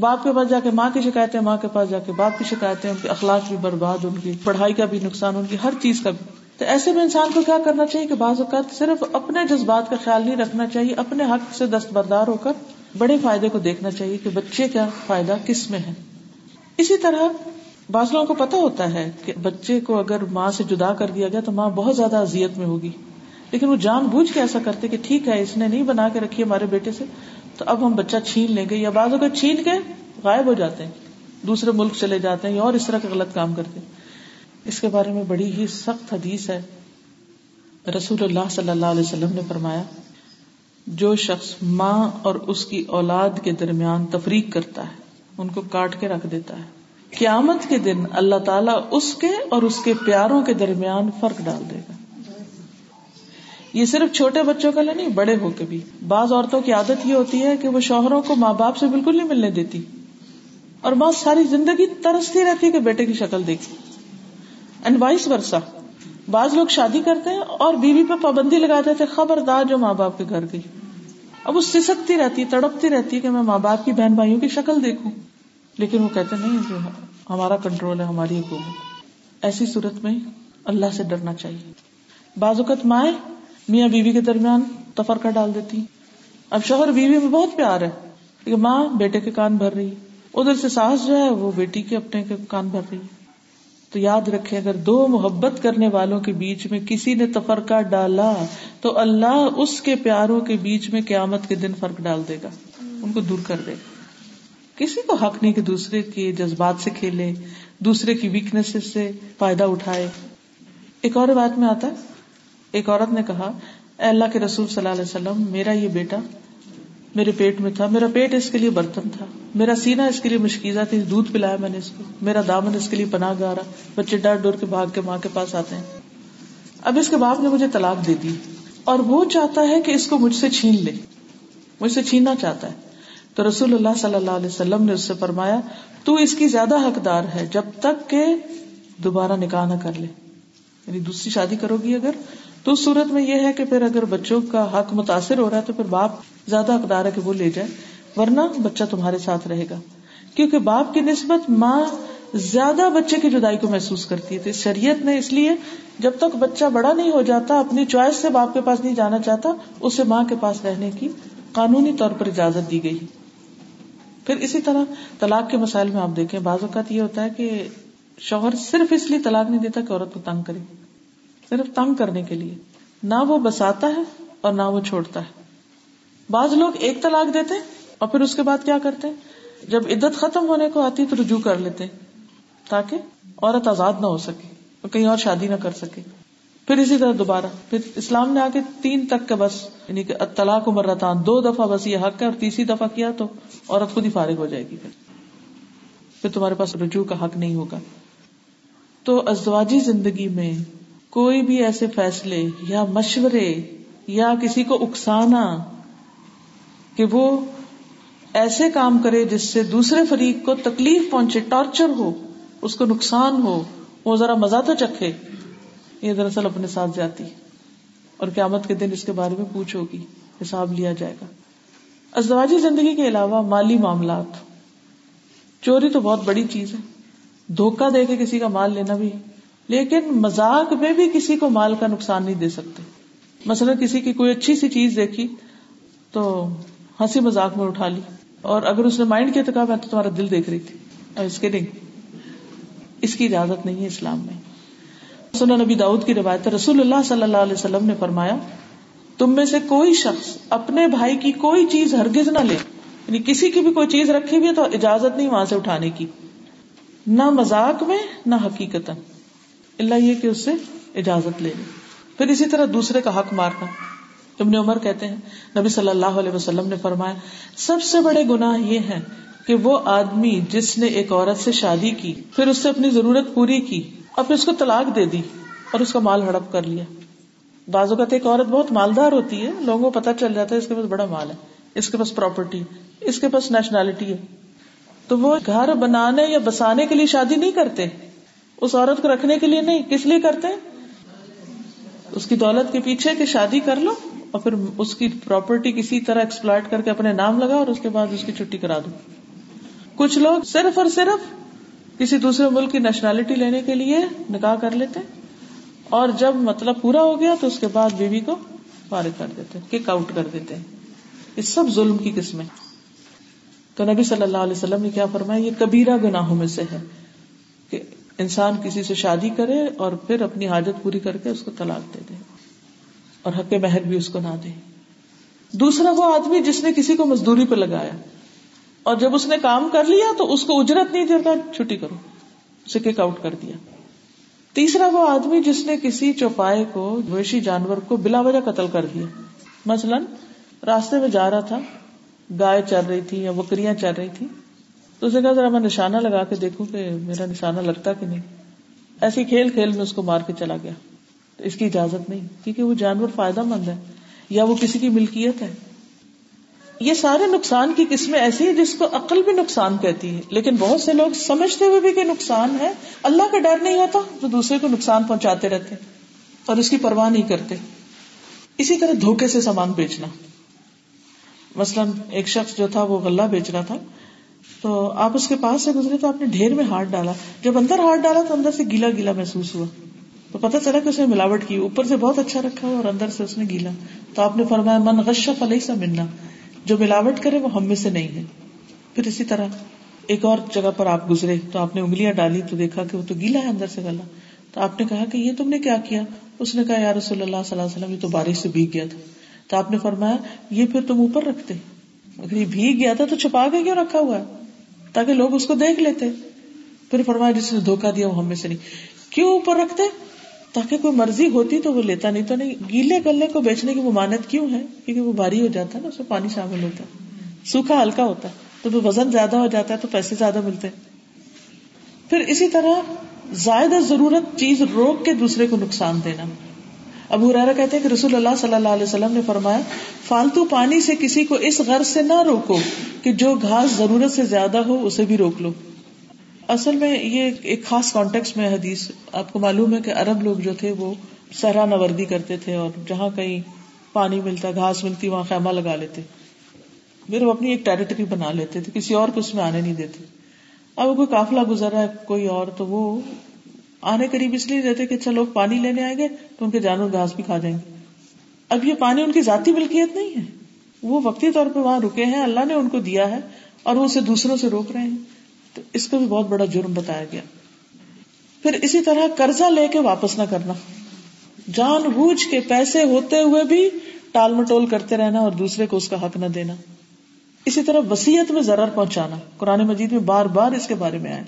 باپ کے پاس جا کے ماں کی شکایتیں، ماں کے پاس جا کے باپ کی شکایتیں، ان کے اخلاق بھی برباد، ان کی پڑھائی کا بھی نقصان، ان کی ہر چیز کا بھی۔ تو ایسے میں انسان کو کیا کرنا چاہیے کہ بعض اوقات صرف اپنے جذبات کا خیال نہیں رکھنا چاہیے، اپنے حق سے دستبردار ہو کر بڑے فائدے کو دیکھنا چاہیے کہ بچے کا فائدہ کس میں ہے۔ اسی طرح بعض لوگوں کو پتا ہوتا ہے کہ بچے کو اگر ماں سے جدا کر دیا گیا تو ماں بہت زیادہ اذیت میں ہوگی۔ لیکن وہ جان بوجھ کے ایسا کرتے کہ ٹھیک ہے، اس نے نہیں بنا کے رکھی ہمارے بیٹے سے، تو اب ہم بچہ چھین لیں گے یا بعض اگر چھین کے غائب ہو جاتے ہیں، دوسرے ملک چلے جاتے ہیں یا اور اس طرح کا غلط کام کرتے ہیں۔ اس کے بارے میں بڑی ہی سخت حدیث ہے۔ رسول اللہ صلی اللہ علیہ وسلم نے فرمایا جو شخص ماں اور اس کی اولاد کے درمیان تفریق کرتا ہے، ان کو کاٹ کے رکھ دیتا ہے۔ قیامت کے دن اللہ تعالیٰ اس کے اور اس کے پیاروں کے درمیان فرق ڈال دے گا۔ یہ صرف چھوٹے بچوں کا نہیں، بڑے ہو کے بھی۔ بعض عورتوں کی عادت یہ ہوتی ہے کہ وہ شوہروں کو ماں باپ سے بالکل نہیں ملنے دیتی اور بہت ساری زندگی ترستی رہتی ہے کہ بیٹے کی شکل دیکھی اینڈ وائس ورسا بعض لوگ شادی کرتے ہیں اور بیوی پہ پابندی لگا دیتے خبردار جو ماں باپ کے گھر گئی۔ اب وہ سسکتی رہتی ہے تڑپتی رہتی ہے کہ میں ماں باپ کی بہن بھائیوں کی شکل دیکھوں۔ لیکن وہ کہتے نہیں، جو ہمارا کنٹرول ہے، ہماری حکومت ایسی صورت میں اللہ سے ڈرنا چاہیے۔ بعض اوقات مائیں میاں بیوی کے درمیان تفرقہ ڈال دیتی۔ اب شوہر بیوی میں بہت پیار ہے کہ ماں بیٹے کے کان بھر رہی۔ ادھر سے ساس جو ہے، وہ بیٹی کے اپنے کے کان بھر رہی۔ تو یاد رکھے اگر دو محبت کرنے والوں کے بیچ میں کسی نے تفرقہ ڈالا، تو اللہ اس کے پیاروں کے بیچ میں قیامت کے دن فرق ڈال دے گا، ان کو دور کر دے گا۔ کسی کو حق نہیں کہ دوسرے کے جذبات سے کھیلے، دوسرے کی ویکنیس سے فائدہ اٹھائے۔ ایک اور بات میں آتا ہے، ایک عورت نے کہا، اے اللہ کے رسول صلی اللہ علیہ وسلم، میرا یہ بیٹا میرے پیٹ میں تھا، میرا پیٹ اس کے لیے برتن تھا، میرا سینا اس کے لیے مشکیزہ تھی، دودھ پلایا میں نے اس کو، میرا دامن اس کے لیے پناہ گا رہا بچے ڈر ڈور کے بھاگ کے ماں کے پاس آتے ہیں۔ اب اس کے باپ نے مجھے طلاق دے دی اور وہ چاہتا ہے کہ اس کو مجھ سے چھین لے، مجھ سے چھیننا چاہتا ہے۔ تو رسول اللہ صلی اللہ علیہ وسلم نے اس سے فرمایا، تو اس کی زیادہ حقدار ہے جب تک کہ دوبارہ نکاح نہ کر لے۔ یعنی دوسری شادی کرو گی اگر، تو اس صورت میں یہ ہے کہ پھر اگر بچوں کا حق متاثر ہو رہا ہے تو پھر باپ زیادہ حقدار ہے کہ وہ لے جائے، ورنہ بچہ تمہارے ساتھ رہے گا۔ کیونکہ باپ کی نسبت ماں زیادہ بچے کی جدائی کو محسوس کرتی ہے۔ تو شریعت نے اس لیے جب تک بچہ بڑا نہیں ہو جاتا، اپنی چوائس سے باپ کے پاس نہیں جانا چاہتا، اسے ماں کے پاس رہنے کی قانونی طور پر اجازت دی گئی۔ پھر اسی طرح طلاق کے مسائل میں آپ دیکھیں، بعض اوقات یہ ہوتا ہے کہ شوہر صرف اس لیے طلاق نہیں دیتا کہ عورت کو تنگ کرے، صرف تنگ کرنے کے لیے۔ نہ وہ بساتا ہے اور نہ وہ چھوڑتا ہے۔ بعض لوگ ایک طلاق دیتے اور پھر اس کے بعد کیا کرتے؟ جب عدت ختم ہونے کو آتی تو رجوع کر لیتے تاکہ عورت آزاد نہ ہو سکے اور کہیں اور شادی نہ کر سکے۔ پھر اسی طرح دوبارہ۔ پھر اسلام نے آگے تین تک کا بس یعنی کہ طلاق عمر دو دفعہ بس یہ حق ہے اور تیسری دفعہ کیا تو عورت خود ہی فارغ ہو جائے گی پھر۔ پھر تمہارے پاس رجوع کا حق نہیں ہوگا۔ تو ازدواجی زندگی میں کوئی بھی ایسے فیصلے یا مشورے یا کسی کو اکسانا کہ وہ ایسے کام کرے جس سے دوسرے فریق کو تکلیف پہنچے، ٹارچر ہو، اس کو نقصان ہو، وہ ذرا مزہ تو چکھے، یہ دراصل اپنے ساتھ جاتی اور قیامت کے دن اس کے بارے میں پوچھو گی، حساب لیا جائے گا۔ ازدواجی زندگی کے علاوہ مالی معاملات۔ چوری تو بہت بڑی چیز ہے۔ دھوکہ دے کے کسی کا مال لینا بھی لیکن مزاق میں بھی کسی کو مال کا نقصان نہیں دے سکتے۔ مثلا کسی کی کوئی اچھی سی چیز دیکھی تو ہنسی مزاق میں اٹھا لی اور اگر اس نے مائنڈ کیا تو کہا میں تو تمہارا دل دیکھ رہی تھی اس کے اس کی اجازت نہیں ہے اسلام میں۔ سنا نبی داؤد کی روایت رسول اللہ صلی اللہ علیہ وسلم نے فرمایا، تم میں سے کوئی شخص اپنے بھائی کی کوئی چیز ہرگز نہ لے یعنی کسی کی بھی کوئی چیز رکھی ہوئی ہے تو اجازت نہیں وہاں سے اٹھانے کی۔ نہ مزاق میں، نہ حقیقت اللہ یہ کہ اس سے اجازت لے لے۔ پھر اسی طرح دوسرے کا حق مارنا۔ ابن عمر کہتے ہیں، نبی صلی اللہ علیہ وسلم نے فرمایا، سب سے بڑے گناہ یہ ہے کہ وہ آدمی جس نے ایک عورت سے شادی کی، پھر اس سے اپنی ضرورت پوری کی اور پھر اس کو طلاق دے دی اور اس کا مال ہڑپ کر لیا۔ بعض اوقات ایک عورت بہت مالدار ہوتی ہے، لوگوں کو پتا چل جاتا ہے اس کے پاس بڑا مال ہے، اس کے پاس پراپرٹی اس کے پاس نیشنلٹی ہے۔ تو وہ گھر بنانے یا بسانے کے لیے شادی نہیں کرتے، اس عورت کو رکھنے کے لیے نہیں، کس لیے کرتے؟ اس کی دولت کے پیچھے کہ شادی کر لو۔ اور پھر اس کی پراپرٹی کسی طرح ایکسپلائٹ کر کے اپنے نام لگا اور اس کے بعد اس کی چھٹی کرا دو۔ کچھ لوگ صرف اور صرف کسی دوسرے ملک کی نیشنلٹی لینے کے لیے نکاح کر لیتے اور جب مطلب پورا ہو گیا تو اس کے بعد بیوی کو فارغ کر دیتے کک آؤٹ کر دیتے یہ سب ظلم کی قسمیں۔ تو نبی صلی اللہ علیہ وسلم نے کیا فرمایا؟ یہ کبیرہ گناہوں میں سے ہے کہ انسان کسی سے شادی کرے اور پھر اپنی حاجت پوری کر کے اس کو طلاق دے دے۔ اور حق مہر بھی اس کو نہ دے۔ دوسرا وہ آدمی جس نے کسی کو مزدوری پہ لگایا اور جب اس نے کام کر لیا تو اس کو اجرت نہیں دیتا، چھٹی کرو۔ اسے کک آؤٹ کر دیا۔ تیسرا وہ آدمی جس نے کسی چوپائے کو، مویشی جانور کو بلا وجہ قتل کر دیا۔ مثلاً راستے میں جا رہا تھا، گائے چل رہی تھی یا بکریاں چل رہی تھی۔ تو اسے کہا، ذرا میں نشانہ لگا کے دیکھوں کہ میرا نشانہ لگتا کہ نہیں۔ ایسی کھیل کھیل میں اس کو مار کے چلا گیا۔ اس کی اجازت نہیں، کیونکہ وہ جانور فائدہ مند ہے، یا وہ کسی کی ملکیت ہے۔ یہ سارے نقصان کی قسمیں ایسی ہیں جس کو عقل بھی نقصان کہتی ہے لیکن بہت سے لوگ سمجھتے ہوئے بھی کہ نقصان ہے۔ اللہ کا ڈر نہیں ہوتا تو دوسرے کو نقصان پہنچاتے رہتے، اور اس کی پرواہ نہیں کرتے۔ اسی طرح دھوکے سے سامان بیچنا۔ مثلاً ایک شخص جو تھا، وہ غلہ بیچ رہا تھا۔ تو آپ اس کے پاس سے گزرے تو آپ نے ڈھیر میں ہاتھ ڈالا۔ جب اندر ہاتھ ڈالا تو اندر سے گیلا گیلا محسوس ہوا۔ تو پتا چلا کہ اس نے ملاوٹ کی، اوپر سے بہت اچھا رکھا ہوا اور اندر سے اس نے گیلا۔ تو آپ نے فرمایا، من غشف علیہ سا ملنا جو ملاوٹ کرے وہ ہم میں سے نہیں ہے۔ پھر اسی طرح ایک اور جگہ پر آپ گزرے تو آپ نے انگلیاں ڈالی تو دیکھا کہ وہ تو گیلا ہے اندر سے گلا۔ تو آپ نے کہا کہ یہ تم نے کیا کیا؟ اس نے کہا، یا رسول اللہ صلی اللہ علیہ وسلم، یہ تو بارش سے بھیگ گیا تھا۔ تو آپ نے فرمایا، یہ پھر تم اوپر رکھتے۔ اگر یہ بھیگ گیا تھا تو چھپا کے کیوں رکھا ہوا ہے؟ تاکہ لوگ اس کو دیکھ لیتے۔ پھر فرمایا، جس نے دھوکا دیا وہ ہمیں سے نہیں۔ کیوں اوپر رکھتے؟ تاکہ کوئی مرضی ہوتی تو وہ لیتا نہیں تو نہیں، گیلے گلے کو بیچنے کی ممانت کیوں ہے؟ کیونکہ وہ بھاری ہو جاتا ہے نا، اس میں پانی شامل ہوتا ہے۔ سوکھا ہلکا ہوتا ہے۔ تو وزن زیادہ ہو جاتا ہے تو پیسے زیادہ ملتے پھر اسی طرح زائد ضرورت چیز روک کے دوسرے کو نقصان دینا۔ ابو ریرا کہتے ہیں کہ رسول اللہ صلی اللہ علیہ وسلم نے فرمایا، فالتو پانی سے کسی کو اس غرض سے نہ روکو کہ جو گھاس ضرورت سے زیادہ ہو، اسے بھی روک لو۔ اصل میں یہ ایک خاص کانٹیکس میں حدیث آپ کو معلوم ہے کہ ارب لوگ جو تھے وہ سہرا نوردی کرتے تھے اور جہاں کہیں پانی ملتا، گھاس ملتی، وہاں خیمہ لگا لیتے۔ پھر وہ اپنی ایک ٹیریٹری بنا لیتے تھے، کسی اور کو اس میں آنے نہیں دیتے۔ اب کوئی کافلا گزر رہا ہے، کوئی اور، تو وہ آنے قریب اس لیے رہتے کہ اچھا لوگ پانی لینے آئیں گے تو ان کے جانور گھاس بھی کھا جائیں گے۔ اب یہ پانی ان کی ذاتی ملکیت نہیں ہے۔ وہ وقتی طور پہ وہاں رکے ہیں، اللہ نے ان کو دیا ہے اور وہ اسے دوسروں سے روک رہے ہیں۔ تو اس کو بھی بہت بڑا جرم بتایا گیا۔ پھر اسی طرح قرضہ لے کے واپس نہ کرنا۔ جان بوجھ کے پیسے ہوتے ہوئے بھی ٹال مٹول کرتے رہنا اور دوسرے کو اس کا حق نہ دینا۔ اسی طرح وسیعت میں ضرر پہنچانا۔ قرآن مجید میں بار بار اس کے بارے میں آئے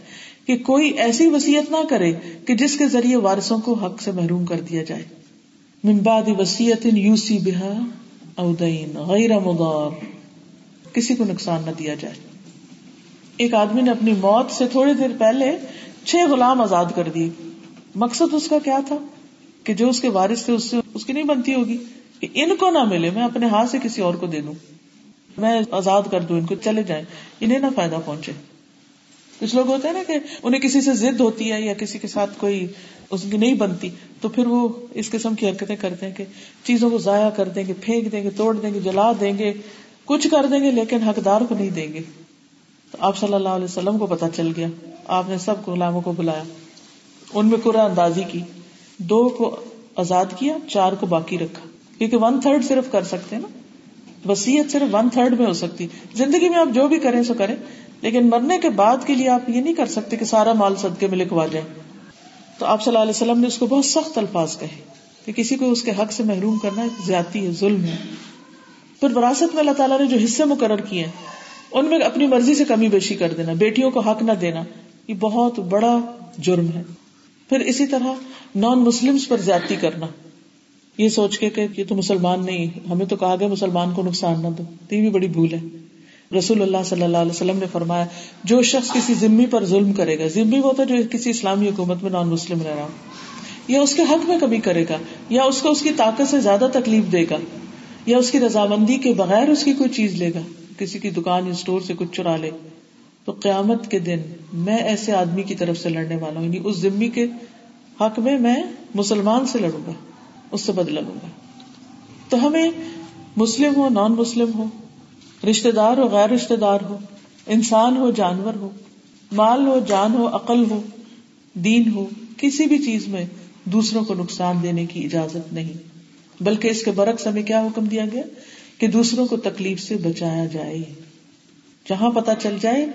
کہ کوئی ایسی وسیعت نہ کرے کہ جس کے ذریعے وارثوں کو حق سے محروم کر دیا جائے۔ ممباد وسیعت یوسی بہا اودین غیر مدار کسی کو نقصان نہ دیا جائے۔ ایک آدمی نے اپنی موت سے تھوڑی دیر پہلے چھ غلام آزاد کر دیے۔ مقصد اس کا کیا تھا؟ کہ جو اس کے وارث تھے، اس سے اس کی نہیں بنتی ہوگی۔ کہ ان کو نہ ملے، میں اپنے ہاتھ سے کسی اور کو دے دوں۔ میں آزاد کر دوں، ان کو چلے جائیں۔ انہیں نہ فائدہ پہنچے۔ کچھ لوگ ہوتے ہیں نا کہ انہیں کسی سے ضد ہوتی ہے یا کسی کے ساتھ کوئی اس کی نہیں بنتی، تو پھر وہ اس قسم کی حرکتیں کرتے ہیں کہ چیزوں کو ضائع کر دیں گے، پھینک دیں گے، توڑ دیں گے، جلا دیں گے، کچھ کر دیں گے، لیکن حقدار کو نہیں دیں گے۔ تو آپ صلی اللہ علیہ وسلم کو پتا چل گیا۔ آپ نے سب غلاموں کو بلایا۔ ان میں قرآن اندازی کی۔ دو کو آزاد کیا، چار کو باقی رکھا۔ کیونکہ ون تھرڈ صرف کر سکتے نا۔ وسیعت صرف ون تھرڈ میں ہو سکتی۔ زندگی میں آپ جو بھی کریں سو کریں۔ لیکن مرنے کے بعد کے لیے آپ یہ نہیں کر سکتے کہ سارا مال صدقے میں لکھوا جائیں تو آپ صلی اللہ علیہ وسلم نے اس کو بہت سخت الفاظ کہے کہ کسی کو اس کے حق سے محروم کرنا زیادتی ہے، ظلم ہے۔ پھر وراثت میں اللہ تعالیٰ نے جو حصے مقرر کیے ہیں ان میں اپنی مرضی سے کمی بیشی کر دینا، بیٹیوں کو حق نہ دینا، یہ بہت بڑا جرم ہے۔ پھر اسی طرح نان مسلم پر زیادتی کرنا۔ یہ سوچ کے کہ یہ تو مسلمان نہیں، ہمیں تو کہا گیا مسلمان کو نقصان نہ دو۔ تو یہ بھی بڑی بھول ہے۔ رسول اللہ صلی اللہ علیہ وسلم نے فرمایا، جو شخص کسی ذمہ پر ظلم کرے گا ذمہ وہ ہوتا ہے جو کسی اسلامی حکومت میں نان مسلم رہ رہا ہو، یا اس کے حق میں کمی کرے گا، یا اس کو اس کی طاقت سے زیادہ تکلیف دے گا، یا اس کی رضامندی کے بغیر اس کی کوئی چیز لے گا۔ کسی کی دکان یا اسٹور سے کچھ چرا لے، تو قیامت کے دن میں ایسے آدمی کی طرف سے لڑنے والا ہوں یعنی اس ذمہ کے حق میں میں مسلمان سے لڑوں گا، اس سے بدلا لوں گا۔ تو ہمیں مسلم ہو نان مسلم ہو رشتے دار ہو، غیر رشتے دار ہو، انسان ہو، جانور ہو، مال ہو، جان ہو، عقل ہو، دین ہو، کسی بھی چیز میں دوسروں کو نقصان دینے کی اجازت نہیں، بلکہ اس کے برعکس ہمیں کیا حکم دیا گیا؟ کہ دوسروں کو تکلیف سے بچایا جائے۔ جہاں پتا چل جائے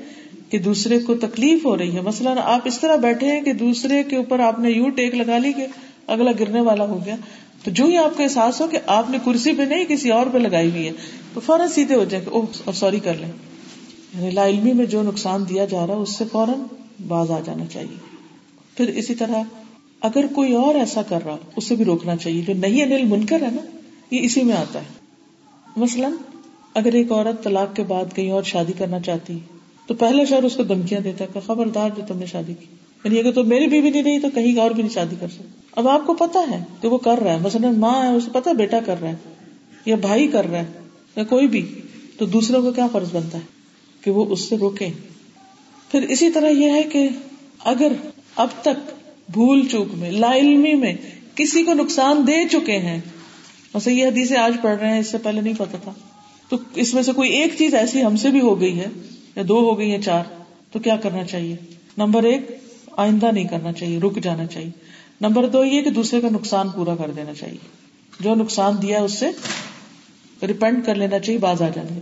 کہ دوسرے کو تکلیف ہو رہی ہے۔ مثلاً آپ اس طرح بیٹھے ہیں کہ دوسرے کے اوپر آپ نے یو ٹیک لگا لی کہ اگلا گرنے والا ہو گیا۔ تو جو ہی آپ کو احساس ہو کہ آپ نے کرسی پہ نہیں، کسی اور پہ لگائی ہوئی ہے، تو فوراً سیدھے ہو جائیں کہ سوری کر لیں۔ یعنی لا علمی میں جو نقصان دیا جا رہا ہے، اس سے فوراً باز آ جانا چاہیے۔ پھر اسی طرح اگر کوئی اور ایسا کر رہا، اسے بھی روکنا چاہیے۔ جو نہیں انل منکر ہے نا، یہ اسی میں آتا ہے۔ مثلاً اگر ایک عورت طلاق کے بعد کہیں اور شادی کرنا چاہتی تو پہلے شہر اس کو دھمکیاں دیتا ہے کہ خبردار جو تم نے شادی کی۔ یعنی اگر تو میری بیوی نہیں رہی تو کہیں اور بھی نہیں شادی کر سکتی اب آپ کو پتا ہے کہ وہ کر رہا ہے۔ مثلاً ماں ہے، اسے پتا بیٹا کر رہا ہے یا بھائی کر رہا ہے یا کوئی بھی۔ تو دوسروں کو کیا فرض بنتا ہے؟ کہ وہ اس سے روکے پھر اسی طرح یہ ہے کہ اگر اب تک بھول چوک میں، لا علمی میں کسی کو نقصان دے چکے ہیں یہ حدیث آج پڑھ رہے ہیں، اس سے پہلے نہیں پتا تھا۔ تو اس میں سے کوئی ایک چیز ایسی ہم سے بھی ہو گئی ہے، یا دو ہو گئی ہیں، چار، تو کیا کرنا چاہیے؟ نمبر ایک، آئندہ نہیں کرنا چاہیے، رک جانا چاہیے۔ نمبر دو یہ کہ دوسرے کا نقصان پورا کر دینا چاہیے۔ جو نقصان دیا اس سے ریپینٹ کر لینا چاہیے، باز آ جانے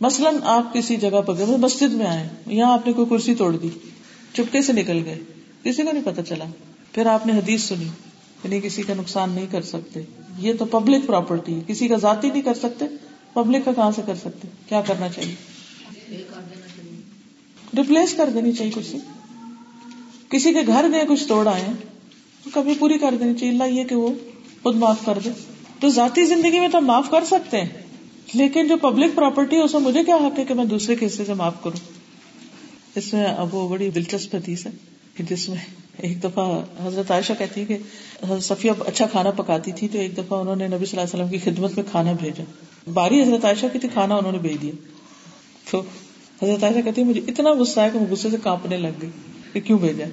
مثلاً آپ کسی جگہ پر گئے مسجد میں آئے، یہاں آپ نے کوئی کرسی توڑ دی، چپکے سے نکل گئے، کسی کو نہیں پتا چلا۔ پھر آپ نے حدیث سنی یعنی کسی کا نقصان نہیں کر سکتے۔ یہ تو پبلک پراپرٹی ہے۔ کسی کا ذاتی نہیں کر سکتے پبلک کا کہاں سے کر سکتے؟ کیا کرنا چاہیے؟ ریپلیس کر دینی چاہیے کرسی کسی کے گھر گئے کچھ توڑ آئے تو کبھی پوری کر دینی چاہیے۔ اللہ یہ کہ وہ خود معاف کر دے۔ تو ذاتی زندگی میں تو معاف کر سکتے ہیں، لیکن جو پبلک پراپرٹی ہے، اس میں مجھے کیا حق ہے کہ میں دوسرے کے حصے سے معاف کروں؟ اس میں اب وہ بڑی دلچسپ حدیث ہے۔ کہ جس میں ایک دفعہ حضرت عائشہ کہتی کہ صفیہ اچھا کھانا پکاتی تھی تو ایک دفعہ انہوں نے نبی صلی اللہ علیہ وسلم کی خدمت میں کھانا بھیجا۔ باری حضرت عائشہ کی تھی، کھانا انہوں نے بھیج دیا۔ تو حضرت عائشہ کہتی مجھے اتنا غصہ ہے کہ میں غصے سے کانپنے لگ گئی کہ کیوں بھیجا؟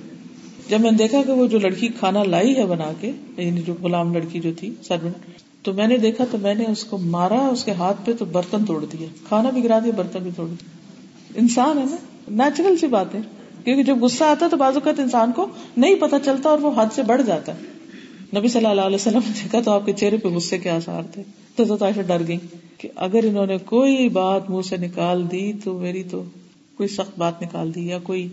جب میں نے دیکھا کہ وہ جو لڑکی کھانا لائی ہے بنا کے یعنی جو غلام لڑکی جو تھی سروینٹ تو میں نے دیکھا تو میں نے اس کو مارا، اس کے ہاتھ پہ تو برتن توڑ دیا کھانا بھی گرا دیا، برتن بھی توڑ دیا انسان ہے نا نیچرل سی بات ہے۔ کیونکہ جب غصہ آتا ہے تو بازو اوقات انسان کو نہیں پتا چلتا اور وہ حد سے بڑھ جاتا ہے۔ نبی صلی اللہ علیہ وسلم نے دیکھا تو آپ کے چہرے پہ غصے کے آسار تھے۔ تو عائشہ ڈر گئی کہ اگر انہوں نے کوئی بات منہ سے نکال دی تو میری تو کوئی سخت بات نکال دی یا کوئی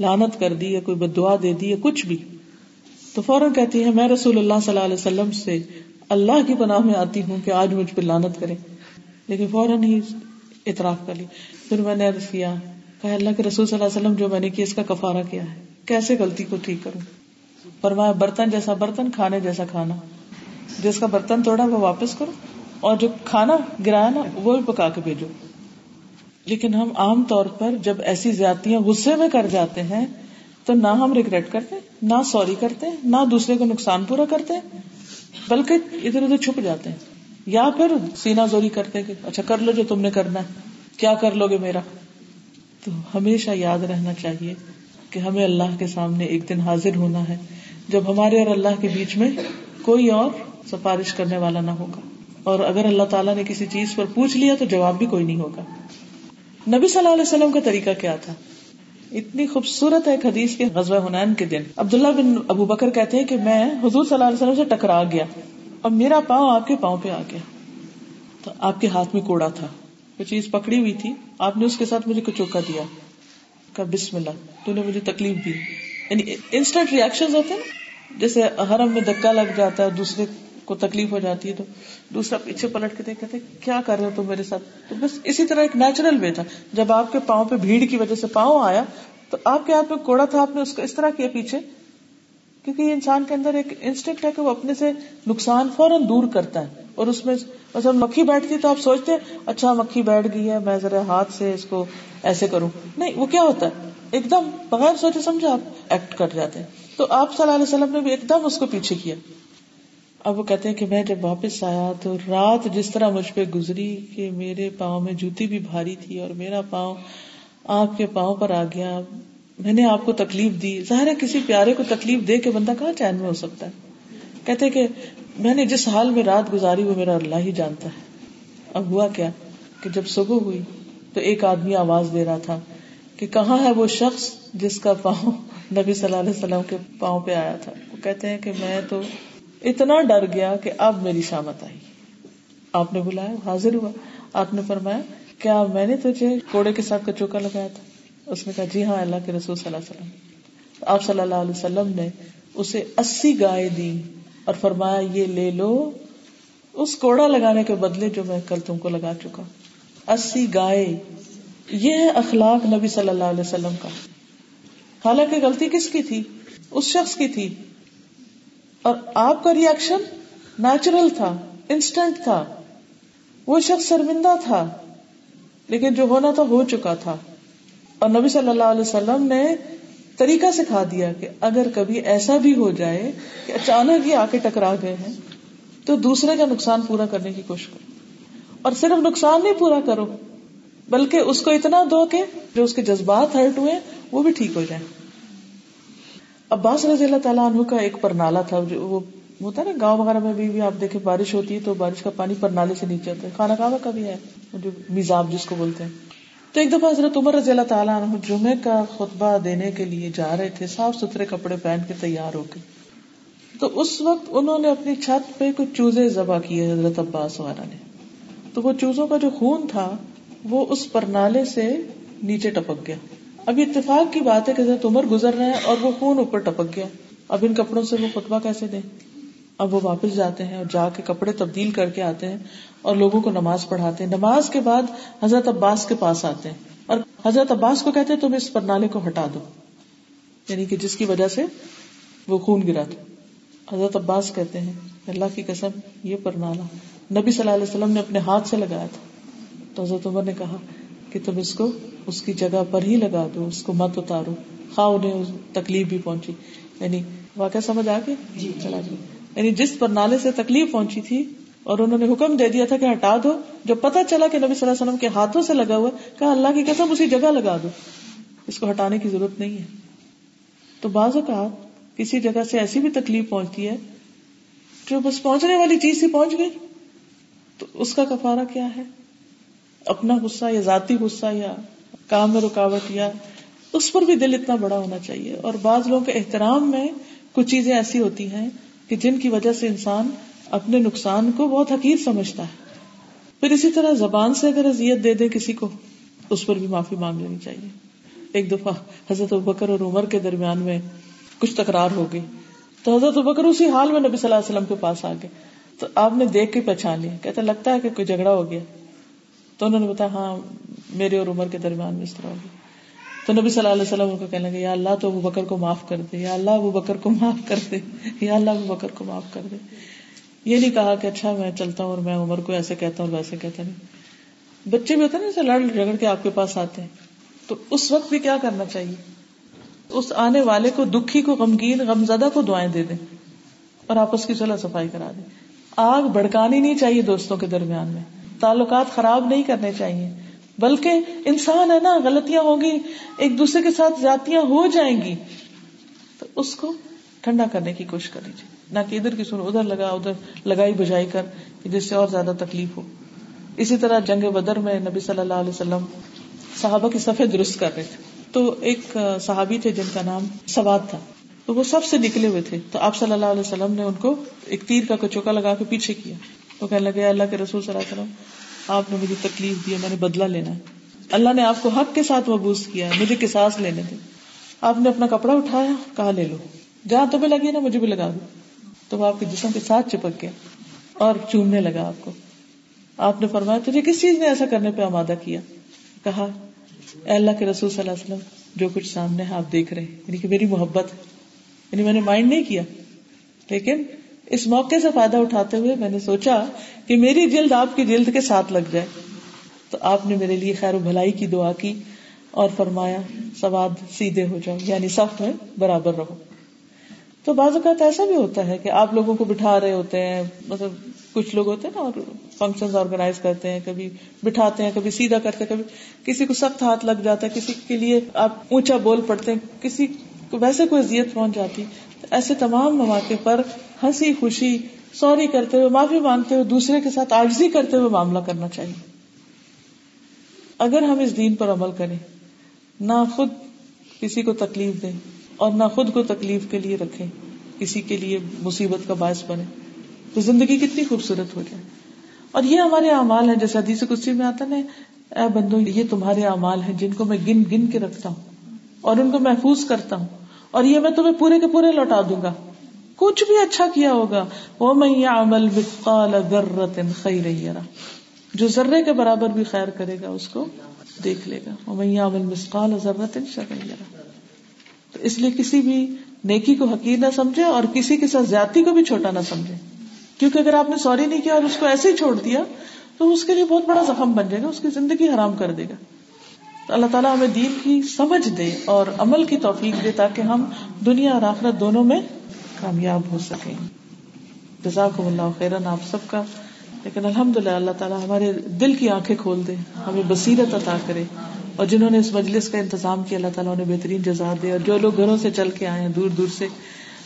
لانت کر دی یا کوئی بدعا دے دی یا کچھ بھی۔ تو فوراً کہتی ہے میں رسول اللہ صلی اللہ علیہ وسلم سے اللہ کی پناہ میں آتی ہوں کہ آج مجھ پہ لانت کرے۔ لیکن فوراً ہی اعتراف کر لی۔ پھر میں نے عرض کیا کہ اللہ کے رسول صلی اللہ علیہ وسلم، جو میں نے کیا، اس کا کفارہ کیا ہے۔ کیسے غلطی کو ٹھیک کروں؟ فرمایا، برتن جیسا برتن، کھانے جیسا کھانا۔ جس کا برتن توڑا، وہ واپس کرو۔ اور جو کھانا گرایا نا، وہ بھی پکا کے بھیجو۔ لیکن ہم عام طور پر جب ایسی زیادتیاں غصے میں کر جاتے ہیں، تو نہ ہم ریگریٹ کرتے، نہ سوری کرتے، نہ دوسرے کو نقصان پورا کرتے، بلکہ ادھر ادھر چھپ جاتے۔ ہیں یا پھر سینا زوری کرتے کہ اچھا کر لو جو تم نے کرنا ہے۔ کیا کر لو گے میرا؟ تو ہمیشہ یاد رہنا چاہیے کہ ہمیں اللہ کے سامنے ایک دن حاضر ہونا ہے۔ جب ہمارے اور اللہ کے بیچ میں کوئی اور سفارش کرنے والا نہ ہوگا۔ اور اگر اللہ تعالیٰ نے کسی چیز پر پوچھ لیا تو جواب بھی کوئی نہیں ہوگا۔ نبی صلی اللہ علیہ وسلم کا طریقہ کیا تھا؟ اتنی خوبصورت ہے ایک حدیث کے غزوہ حنین کے دن۔ عبداللہ بن ابو بکر کہتے ہیں کہ میں حضور صلی اللہ علیہ وسلم سے ٹکرا گیا اور میرا پاؤں آپ کے پاؤں پہ آ گیا۔ تو آپ کے ہاتھ میں کوڑا تھا۔ وہ چیز پکڑی ہوئی تھی، آپ نے اس کے ساتھ مجھے کچوکا دیا۔ کہ بسم اللہ، تو نے مجھے تکلیف دی۔ یعنی انسٹنٹ ریئیکشن ہوتے ہیں جیسے حرم میں دکا لگ جاتا ہے، دوسرے کو تکلیف ہو جاتی ہے، تو دوسرا پیچھے پلٹ کے کہتے کیا کر رہے ہو میرے ساتھ؟ تو بس اسی طرح ایک نیچرل وے تھا۔ جب آپ کے پاؤں پہ بھیڑ کی وجہ سے پاؤں آیا، تو آپ کے ہاتھ میں کوڑا تھا، آپ نے اس کو اس طرح کیا پیچھے کیونکہ یہ انسان کے اندر ایک انسٹنکٹ ہے کہ وہ اپنے سے نقصان فوراً دور کرتا ہے اور اس میں مکھی بیٹھتی تو آپ سوچتے اچھا مکھی بیٹھ گئی ہے، میں ذرا ہاتھ سے اس کو ایسے کروں۔ نہیں، وہ کیا ہوتا ہے؟ ایک دم بغیر سوچے سمجھے آپ ایکٹ کر جاتے ہیں۔ تو آپ صلی اللہ علیہ وسلم نے بھی ایک دم اس کو پیچھے کیا۔ اب وہ کہتے ہیں کہ میں جب واپس آیا تو رات جس طرح مجھ پہ گزری کہ میرے پاؤں میں جوتی بھی بھاری تھی اور میرا پاؤں آپ کے پاؤں پر آ گیا۔ میں نے آپ کو تکلیف دی۔ ظاہر ہے کسی پیارے کو تکلیف دے کے بندہ کہاں چین میں ہو سکتا ہے؟ کہتے کہ میں نے جس حال میں رات گزاری وہ میرا اللہ ہی جانتا ہے۔ اب ہوا کیا کہ جب صبح ہوئی تو ایک آدمی آواز دے رہا تھا کہ کہاں ہے وہ شخص جس کا پاؤں نبی صلی اللہ علیہ وسلم کے پاؤں پہ آیا تھا؟ وہ کہتے ہیں کہ میں تو اتنا ڈر گیا کہ اب میری شامت آئی۔ آپ نے بلایا، حاضر ہوا۔ آپ نے فرمایا، کیا میں نے تجھے کوڑے کے ساتھ کچوکا لگایا تھا؟ اس نے کہا جی ہاں اللہ کے رسول صلی اللہ علیہ وسلم. آپ صلی اللہ علیہ وسلم نے اسے اسی گائے دی اور فرمایا، یہ لے لو اس کوڑا لگانے کے بدلے جو میں کل تم کو لگا چکا. اسی گائے، یہ ہے اخلاق نبی صلی اللہ علیہ وسلم کا۔ حالانکہ غلطی کس کی تھی؟ اس شخص کی تھی۔ اور آپ کا ریئیکشن نیچرل تھا انسٹنٹ تھا۔ وہ شخص شرمندہ تھا، لیکن جو ہونا تھا، ہو چکا تھا۔ اور نبی صلی اللہ علیہ وسلم نے طریقہ سکھا دیا کہ اگر کبھی ایسا بھی ہو جائے کہ اچانک ہی آ کے ٹکرا گئے ہیں تو دوسرے کا نقصان پورا کرنے کی کوشش کرو۔ اور صرف نقصان نہیں پورا کرو بلکہ اس کو اتنا دو کہ جو اس کے جذبات ہرٹ ہوئے وہ بھی ٹھیک ہو جائے عباس رضی اللہ تعالیٰ عنہ کا ایک پرنالا تھا جو وہ ہوتا ہے نا گاؤں وغیرہ میں بھی, بھی آپ دیکھیں بارش ہوتی ہے تو بارش کا پانی پر نالے سے نیچے آتا ہے۔ کھانا کعبہ کا بھی ہے؟ جو میزاب جس کو بولتے ہیں۔ تو ایک دفعہ حضرت عمر رضی اللہ تعالیٰ عنہ جمعے کا خطبہ دینے کے لیے جا رہے تھے، صاف ستھرے کپڑے پہن کے تیار ہو کے۔ تو اس وقت انہوں نے اپنی چھت پہ کچھ چوزے ذبح کیے حضرت عباس والا نے۔ تو وہ چوزوں کا جو خون تھا، وہ اس پرنالے سے نیچے ٹپک گیا۔ اب اتفاق کی بات ہے کہ حضرت عمر گزر رہے ہیں اور وہ خون اوپر ٹپک گیا۔ اب ان کپڑوں سے وہ خطبہ کیسے دیں؟ اب وہ واپس جاتے ہیں اور جا کے کپڑے تبدیل کر کے آتے ہیں۔ اور لوگوں کو نماز پڑھاتے ہیں۔ نماز کے بعد حضرت عباس کے پاس آتے ہیں اور حضرت عباس کو کہتے تم اس پرنالے کو ہٹا دو۔ یعنی کہ جس کی وجہ سے وہ خون گرا تھا۔ حضرت عباس کہتے ہیں اللہ کی قسم یہ پرنالا نبی صلی اللہ علیہ وسلم نے اپنے ہاتھ سے لگایا تھا۔ تو حضرت عمر نے کہا کہ تم اس کو اس کی جگہ پر ہی لگا دو اس کو مت اتارو۔ خواہ انہیں تکلیف بھی پہنچی۔ یعنی واقعہ سمجھ آ گئی جی چلا جی۔ یعنی جس پر نالے سے تکلیف پہنچی تھی اور انہوں نے حکم دے دیا تھا کہ ہٹا دو۔ جب پتا چلا کہ نبی صلی اللہ علیہ وسلم کے ہاتھوں سے لگا ہوا کہا اللہ کی قسم، اسی جگہ لگا دو۔ اس کو ہٹانے کی ضرورت نہیں ہے۔ تو بعض اوقات کسی جگہ سے ایسی بھی تکلیف پہنچتی ہے جو بس پہنچنے والی چیز سے پہنچ گئی۔ تو اس کا کفارہ کیا ہے؟ اپنا غصہ یا ذاتی غصہ یا کام میں رکاوٹ یا اس پر بھی دل اتنا بڑا ہونا چاہیے۔ اور بعض لوگوں کے احترام میں کچھ چیزیں ایسی ہوتی ہیں کہ جن کی وجہ سے انسان اپنے نقصان کو بہت حقیر سمجھتا ہے۔ پھر اسی طرح زبان سے اگر اذیت دے دے کسی کو، اس پر بھی معافی مانگ لینی چاہیے۔ ایک دفعہ حضرت بکر اور عمر کے درمیان میں کچھ تکرار ہو گئی۔ تو حضرت بکر اسی حال میں نبی صلی اللہ علیہ وسلم کے پاس آ گئے۔ تو آپ نے دیکھ کے پہچان لیا۔ کہتا لگتا ہے کہ کوئی جھگڑا ہو گیا۔ تو انہوں نے بتایا ہاں میرے اور عمر کے درمیان میں اس طرح ہوگی تو نبی صلی اللہ علیہ وسلم کو کہنے لگے، یا اللہ تو ابو بکر کو معاف کر دے، یا اللہ ابو بکر کو معاف کر دے، یا اللہ ابو بکر کو معاف کر دے۔ یہ نہیں کہا کہ اچھا میں چلتا ہوں اور میں عمر کو ایسے کہتا ہوں ویسے کہتا نہیں۔ بچے بھی ہوتے نا لڑ جھگڑ کے آپ کے پاس آتے ہیں۔ تو اس وقت بھی کیا کرنا چاہیے؟ اس آنے والے کو دکھی کو غمگین غم زدہ کو دعائیں دے دیں اور آپس کی صلاح صفائی کرا دیں۔ آگ بھڑکانی نہیں چاہیے دوستوں کے درمیان میں۔ تعلقات خراب نہیں کرنے چاہیے۔ بلکہ انسان ہے نا، غلطیاں ہوگی، ایک دوسرے کے ساتھ جاتیاں ہو جائیں گی۔ تو اس کو ٹھنڈا کرنے کی کوشش کرنی چاہیے۔ نہ کہ ادھر کی سن ادھر لگا، ادھر لگائی بجائی کر جس سے اور زیادہ تکلیف ہو۔ اسی طرح جنگ بدر میں نبی صلی اللہ علیہ وسلم صحابہ کی صفحے درست کر رہے تھے۔ تو ایک صحابی تھے جن کا نام سواد تھا۔ تو وہ سب سے نکلے ہوئے تھے۔ تو آپ صلی اللہ علیہ وسلم نے ان کو ایک تیر کا کچوکا لگا کے پیچھے کیا۔ تو کہنے لگے اللہ کے رسول صلی اللہ علیہ وسلم، آپ نے مجھے تکلیف دی، میں نے بدلا لینا ہے۔ اللہ نے آپ کو حق کے ساتھ مبوس کیا مجھے کساس لینے دے آپ نے اپنا کپڑا اٹھایا، کہا لے لو۔ جہاں تمہیں لگی نا، مجھے بھی لگا دو۔ تو وہ آپ کے جسم کے ساتھ چپک گیا اور چومنے لگا آپ کو۔ آپ نے فرمایا، تجھے کس چیز نے ایسا کرنے پہ آمادہ کیا؟ کہا، اے اللہ کے رسول صلی اللہ علیہ وسلم، جو کچھ سامنے ہے آپ دیکھ رہے ہیں یعنی کہ میری محبت یعنی میں نے مائنڈ نہیں کیا۔ لیکن اس موقع سے فائدہ اٹھاتے ہوئے میں نے سوچا کہ میری جلد آپ کی جلد کے ساتھ لگ جائے۔ تو آپ نے میرے لیے خیر و بھلائی کی دعا کی اور فرمایا، سواد سیدھے ہو جاؤ یعنی سب میں برابر رہو۔ تو بعض اوقات ایسا بھی ہوتا ہے کہ آپ لوگوں کو بٹھا رہے ہوتے ہیں مطلب کچھ لوگ ہوتے ہیں نا، اور فنکشن آرگنائز کرتے ہیں، کبھی بٹھاتے ہیں، کبھی سیدھا کرتے ہیں، کبھی کسی کو سخت ہاتھ لگ جاتا ہے، کسی کے لیے آپ اونچا بول پڑتے ہیں، کسی کو ویسے کوئی ازیت پہنچ جاتی ایسے تمام مواقع پر ہنسی، خوشی، سوری کرتے ہوئے، معافی مانگتے ہوئے، دوسرے کے ساتھ آجزی کرتے ہوئے معاملہ کرنا چاہیے۔ اگر ہم اس دین پر عمل کریں، نہ خود کسی کو تکلیف دیں اور نہ خود کو تکلیف کے لیے رکھے کسی کے لیے مصیبت کا باعث بنے تو زندگی کتنی خوبصورت ہو جائے۔ اور یہ ہمارے اعمال ہیں، جیسے حدیث کسی میں آتا نا، اے بندو، یہ تمہارے اعمال ہیں، جن کو میں گن گن کے رکھتا ہوں اور ان کو محفوظ کرتا ہوں۔ اور یہ میں تمہیں پورے کے پورے لوٹا دوں گا۔ کچھ بھی اچھا کیا ہوگا۔ وہ میں عمل خیر جو ذرے کے برابر بھی خیر کرے گا، اس کو دیکھ لے گا۔ وہ میں عمل مسقال ضرورت شر تو اس لیے کسی بھی نیکی کو حقیر نہ سمجھے اور کسی کے ساتھ زیادتی کو بھی چھوٹا نہ سمجھے۔ کیونکہ اگر آپ نے سوری نہیں کیا اور اس کو ایسے ہی چھوڑ دیا، تو اس کے لیے بہت بڑا زخم بن جائے گا، اس کی زندگی حرام کر دے گا۔ تو اللہ تعالیٰ ہمیں دین کی سمجھ دے اور عمل کی توفیق دے تاکہ ہم دنیا اور آخرت دونوں میں کامیاب ہو سکیں۔ جزاک اللہ خیرن آپ سب کا۔ لیکن الحمد للہ اللہ تعالیٰ ہمارے دل کی آنکھیں کھول دے، ہمیں بصیرت عطا کرے۔ اور جنہوں نے اس مجلس کا انتظام کیا، اللہ تعالیٰ نے بہترین جزا دے اور جو لوگ گھروں سے چل کے آئے ہیں، دور دور سے،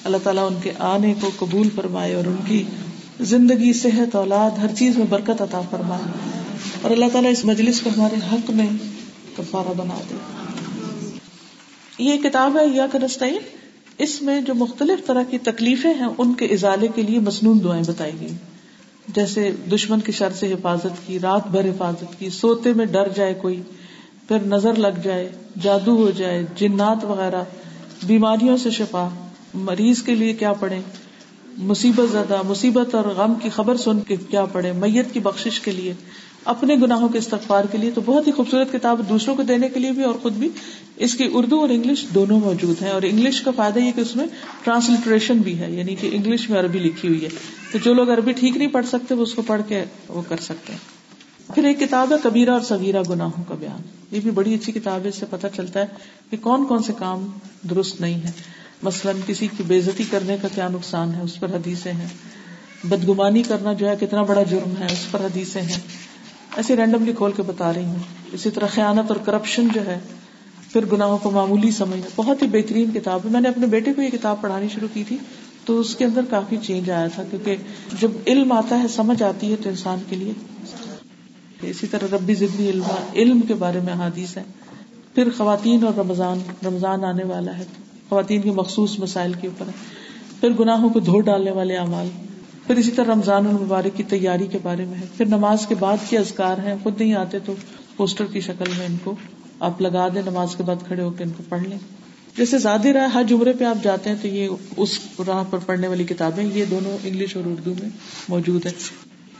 اللہ تعالیٰ ان کے آنے کو قبول فرمائے اور ان کی زندگی، صحت، اولاد، ہر چیز میں برکت عطا فرمائے۔ اور اللہ تعالیٰ اس مجلس کو ہمارے حق میں کفارہ بنا دے۔ یہ کتاب ہے یا کرستین اس میں جو مختلف طرح کی تکلیفیں ہیں، ان کے ازالے کے لیے مصنون دعائیں بتائی گئی جیسے دشمن کی شر سے حفاظت کی، رات بھر حفاظت کی، سوتے میں ڈر جائے کوئی۔ پھر نظر لگ جائے، جادو ہو جائے، جنات وغیرہ، بیماریوں سے شفا۔ مریض کے لیے کیا پڑھے مصیبت زدہ، مصیبت اور غم کی خبر سن کے کیا پڑھے میت کی بخش کے لیے۔ اپنے گناہوں کے استغفار کے لیے تو بہت ہی خوبصورت کتاب دوسروں کو دینے کے لیے بھی اور خود بھی۔ اس کی اردو اور انگلش دونوں موجود ہیں اور انگلش کا فائدہ یہ کہ اس میں ٹرانسلیٹریشن بھی ہے یعنی کہ انگلش میں عربی لکھی ہوئی ہے۔ تو جو لوگ عربی ٹھیک نہیں پڑھ سکتے، وہ اس کو پڑھ کے وہ کر سکتے ہیں۔ پھر ایک کتاب ہے کبیرا اور سویرا گناہوں کا بیان۔ یہ بھی بڑی اچھی کتاب ہے، اس سے پتہ چلتا ہے کہ کون کون سے کام درست نہیں ہے مثلاً کسی کی بےزتی کرنے کا کیا نقصان ہے؟ اس پر حدیثیں ہیں۔ بدگمانی کرنا جو ہے کتنا بڑا جرم ہے، اس پر حدیثیں ہیں۔ ایسے رینڈملی کھول کے بتا رہی ہوں۔ اسی طرح خیانت اور کرپشن جو ہے، پھر گناہوں کو معمولی سمجھنا۔ بہت ہی بہترین کتاب ہے۔ میں نے اپنے بیٹے کو یہ کتاب پڑھانی شروع کی تھی، تو اس کے اندر کافی چینج آیا تھا۔ کیونکہ جب علم آتا ہے، سمجھ آتی ہے تو انسان کے لیے اسی طرح ربی ضدنی علم علم کے بارے میں حادیث ہے۔ پھر خواتین اور رمضان رمضان آنے والا ہے۔ خواتین کے مخصوص مسائل کے اوپر ہے۔ پھر گناہوں کو دھو ڈالنے والے اعمال۔ پھر اسی طرح رمضان المبارک کی تیاری کے بارے میں ہے۔ پھر نماز کے بعد کے ازکار ہیں، خود نہیں آتے تو پوسٹر کی شکل میں ان کو آپ لگا دیں، نماز کے بعد کھڑے ہو کے ان کو پڑھ لیں۔ جیسے زیادہ رائے حج عمرے پہ آپ جاتے ہیں تو یہ اس راہ پر پڑھنے والی کتابیں، یہ دونوں انگلش اور اردو میں موجود ہے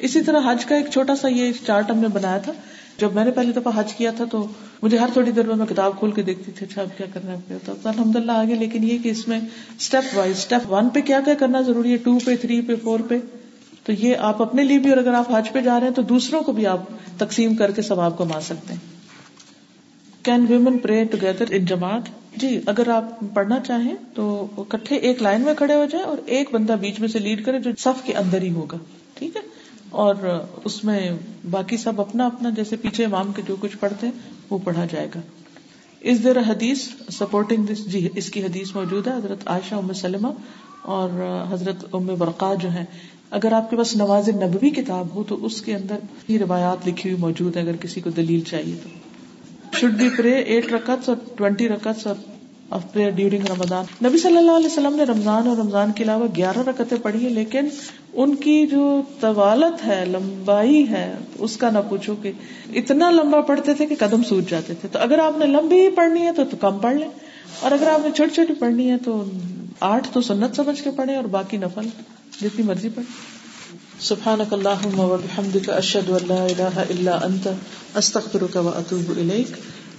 اسی طرح حج کا ایک چھوٹا سا یہ چارٹ ہم نے بنایا تھا۔ جب میں نے پہلی دفعہ حج کیا تھا تو مجھے ہر تھوڑی دیر میں کتاب کھول کے دیکھتی تھی اچھا اب کیا کرنا ہے؟ تو الحمد للہ آگے، لیکن یہ کہ اس میں اسٹیپ وائز اسٹیپ ون پہ کیا کیا کرنا ضروری ہے؟ ٹو پہ تھری پہ فور پہ۔ تو یہ آپ اپنے لیے بھی، اور اگر آپ حج پہ جا رہے ہیں تو دوسروں کو بھی آپ تقسیم کر کے ثواب کما سکتے ہیں۔ Can women pray together in جماعت جی اگر آپ پڑھنا چاہیں تو کٹھے ایک لائن میں کھڑے ہو جائیں اور ایک بندہ بیچ میں سے لیڈ کرے جو صف کے اندر ہی ہوگا۔ ٹھیک ہے؟ اور اس میں باقی سب اپنا اپنا، جیسے پیچھے امام کے جو کچھ پڑھتے ہیں، وہ پڑھا جائے گا۔ اس دیر حدیث سپورٹنگ دس جی اس کی حدیث موجود ہے، حضرت عائشہ ام سلمہ اور حضرت ام برقا جو ہے اگر آپ کے پاس نواز نبوی کتاب ہو، تو اس کے اندر ہی روایات لکھی ہوئی موجود ہے اگر کسی کو دلیل چاہیے تو۔ شوڈ بی پرے ایٹ رکعت اور ٹوینٹی رکعت آف پریئر ڈیورنگ رمضان۔ نبی صلی اللہ علیہ وسلم نے رمضان اور رمضان کے علاوہ گیارہ رکعتیں پڑھی ہیں لیکن ان کی جو طوالت ہے لمبائی ہے اس کا نہ پوچھو کہ اتنا لمبا پڑھتے تھے کہ قدم سوج جاتے تھے۔ تو اگر آپ نے لمبی ہی پڑھنی ہے تو, تو کم پڑھ لیں۔ اور اگر آپ نے چھوٹی چھوٹی پڑھنی ہے تو آٹھ تو سنت سمجھ کے پڑھے اور باقی نفل جتنی مرضی پڑھے سبحانک اللہم و بحمدک اشہد ان لا الہ الا انت استغفرک و اتوب الیک۔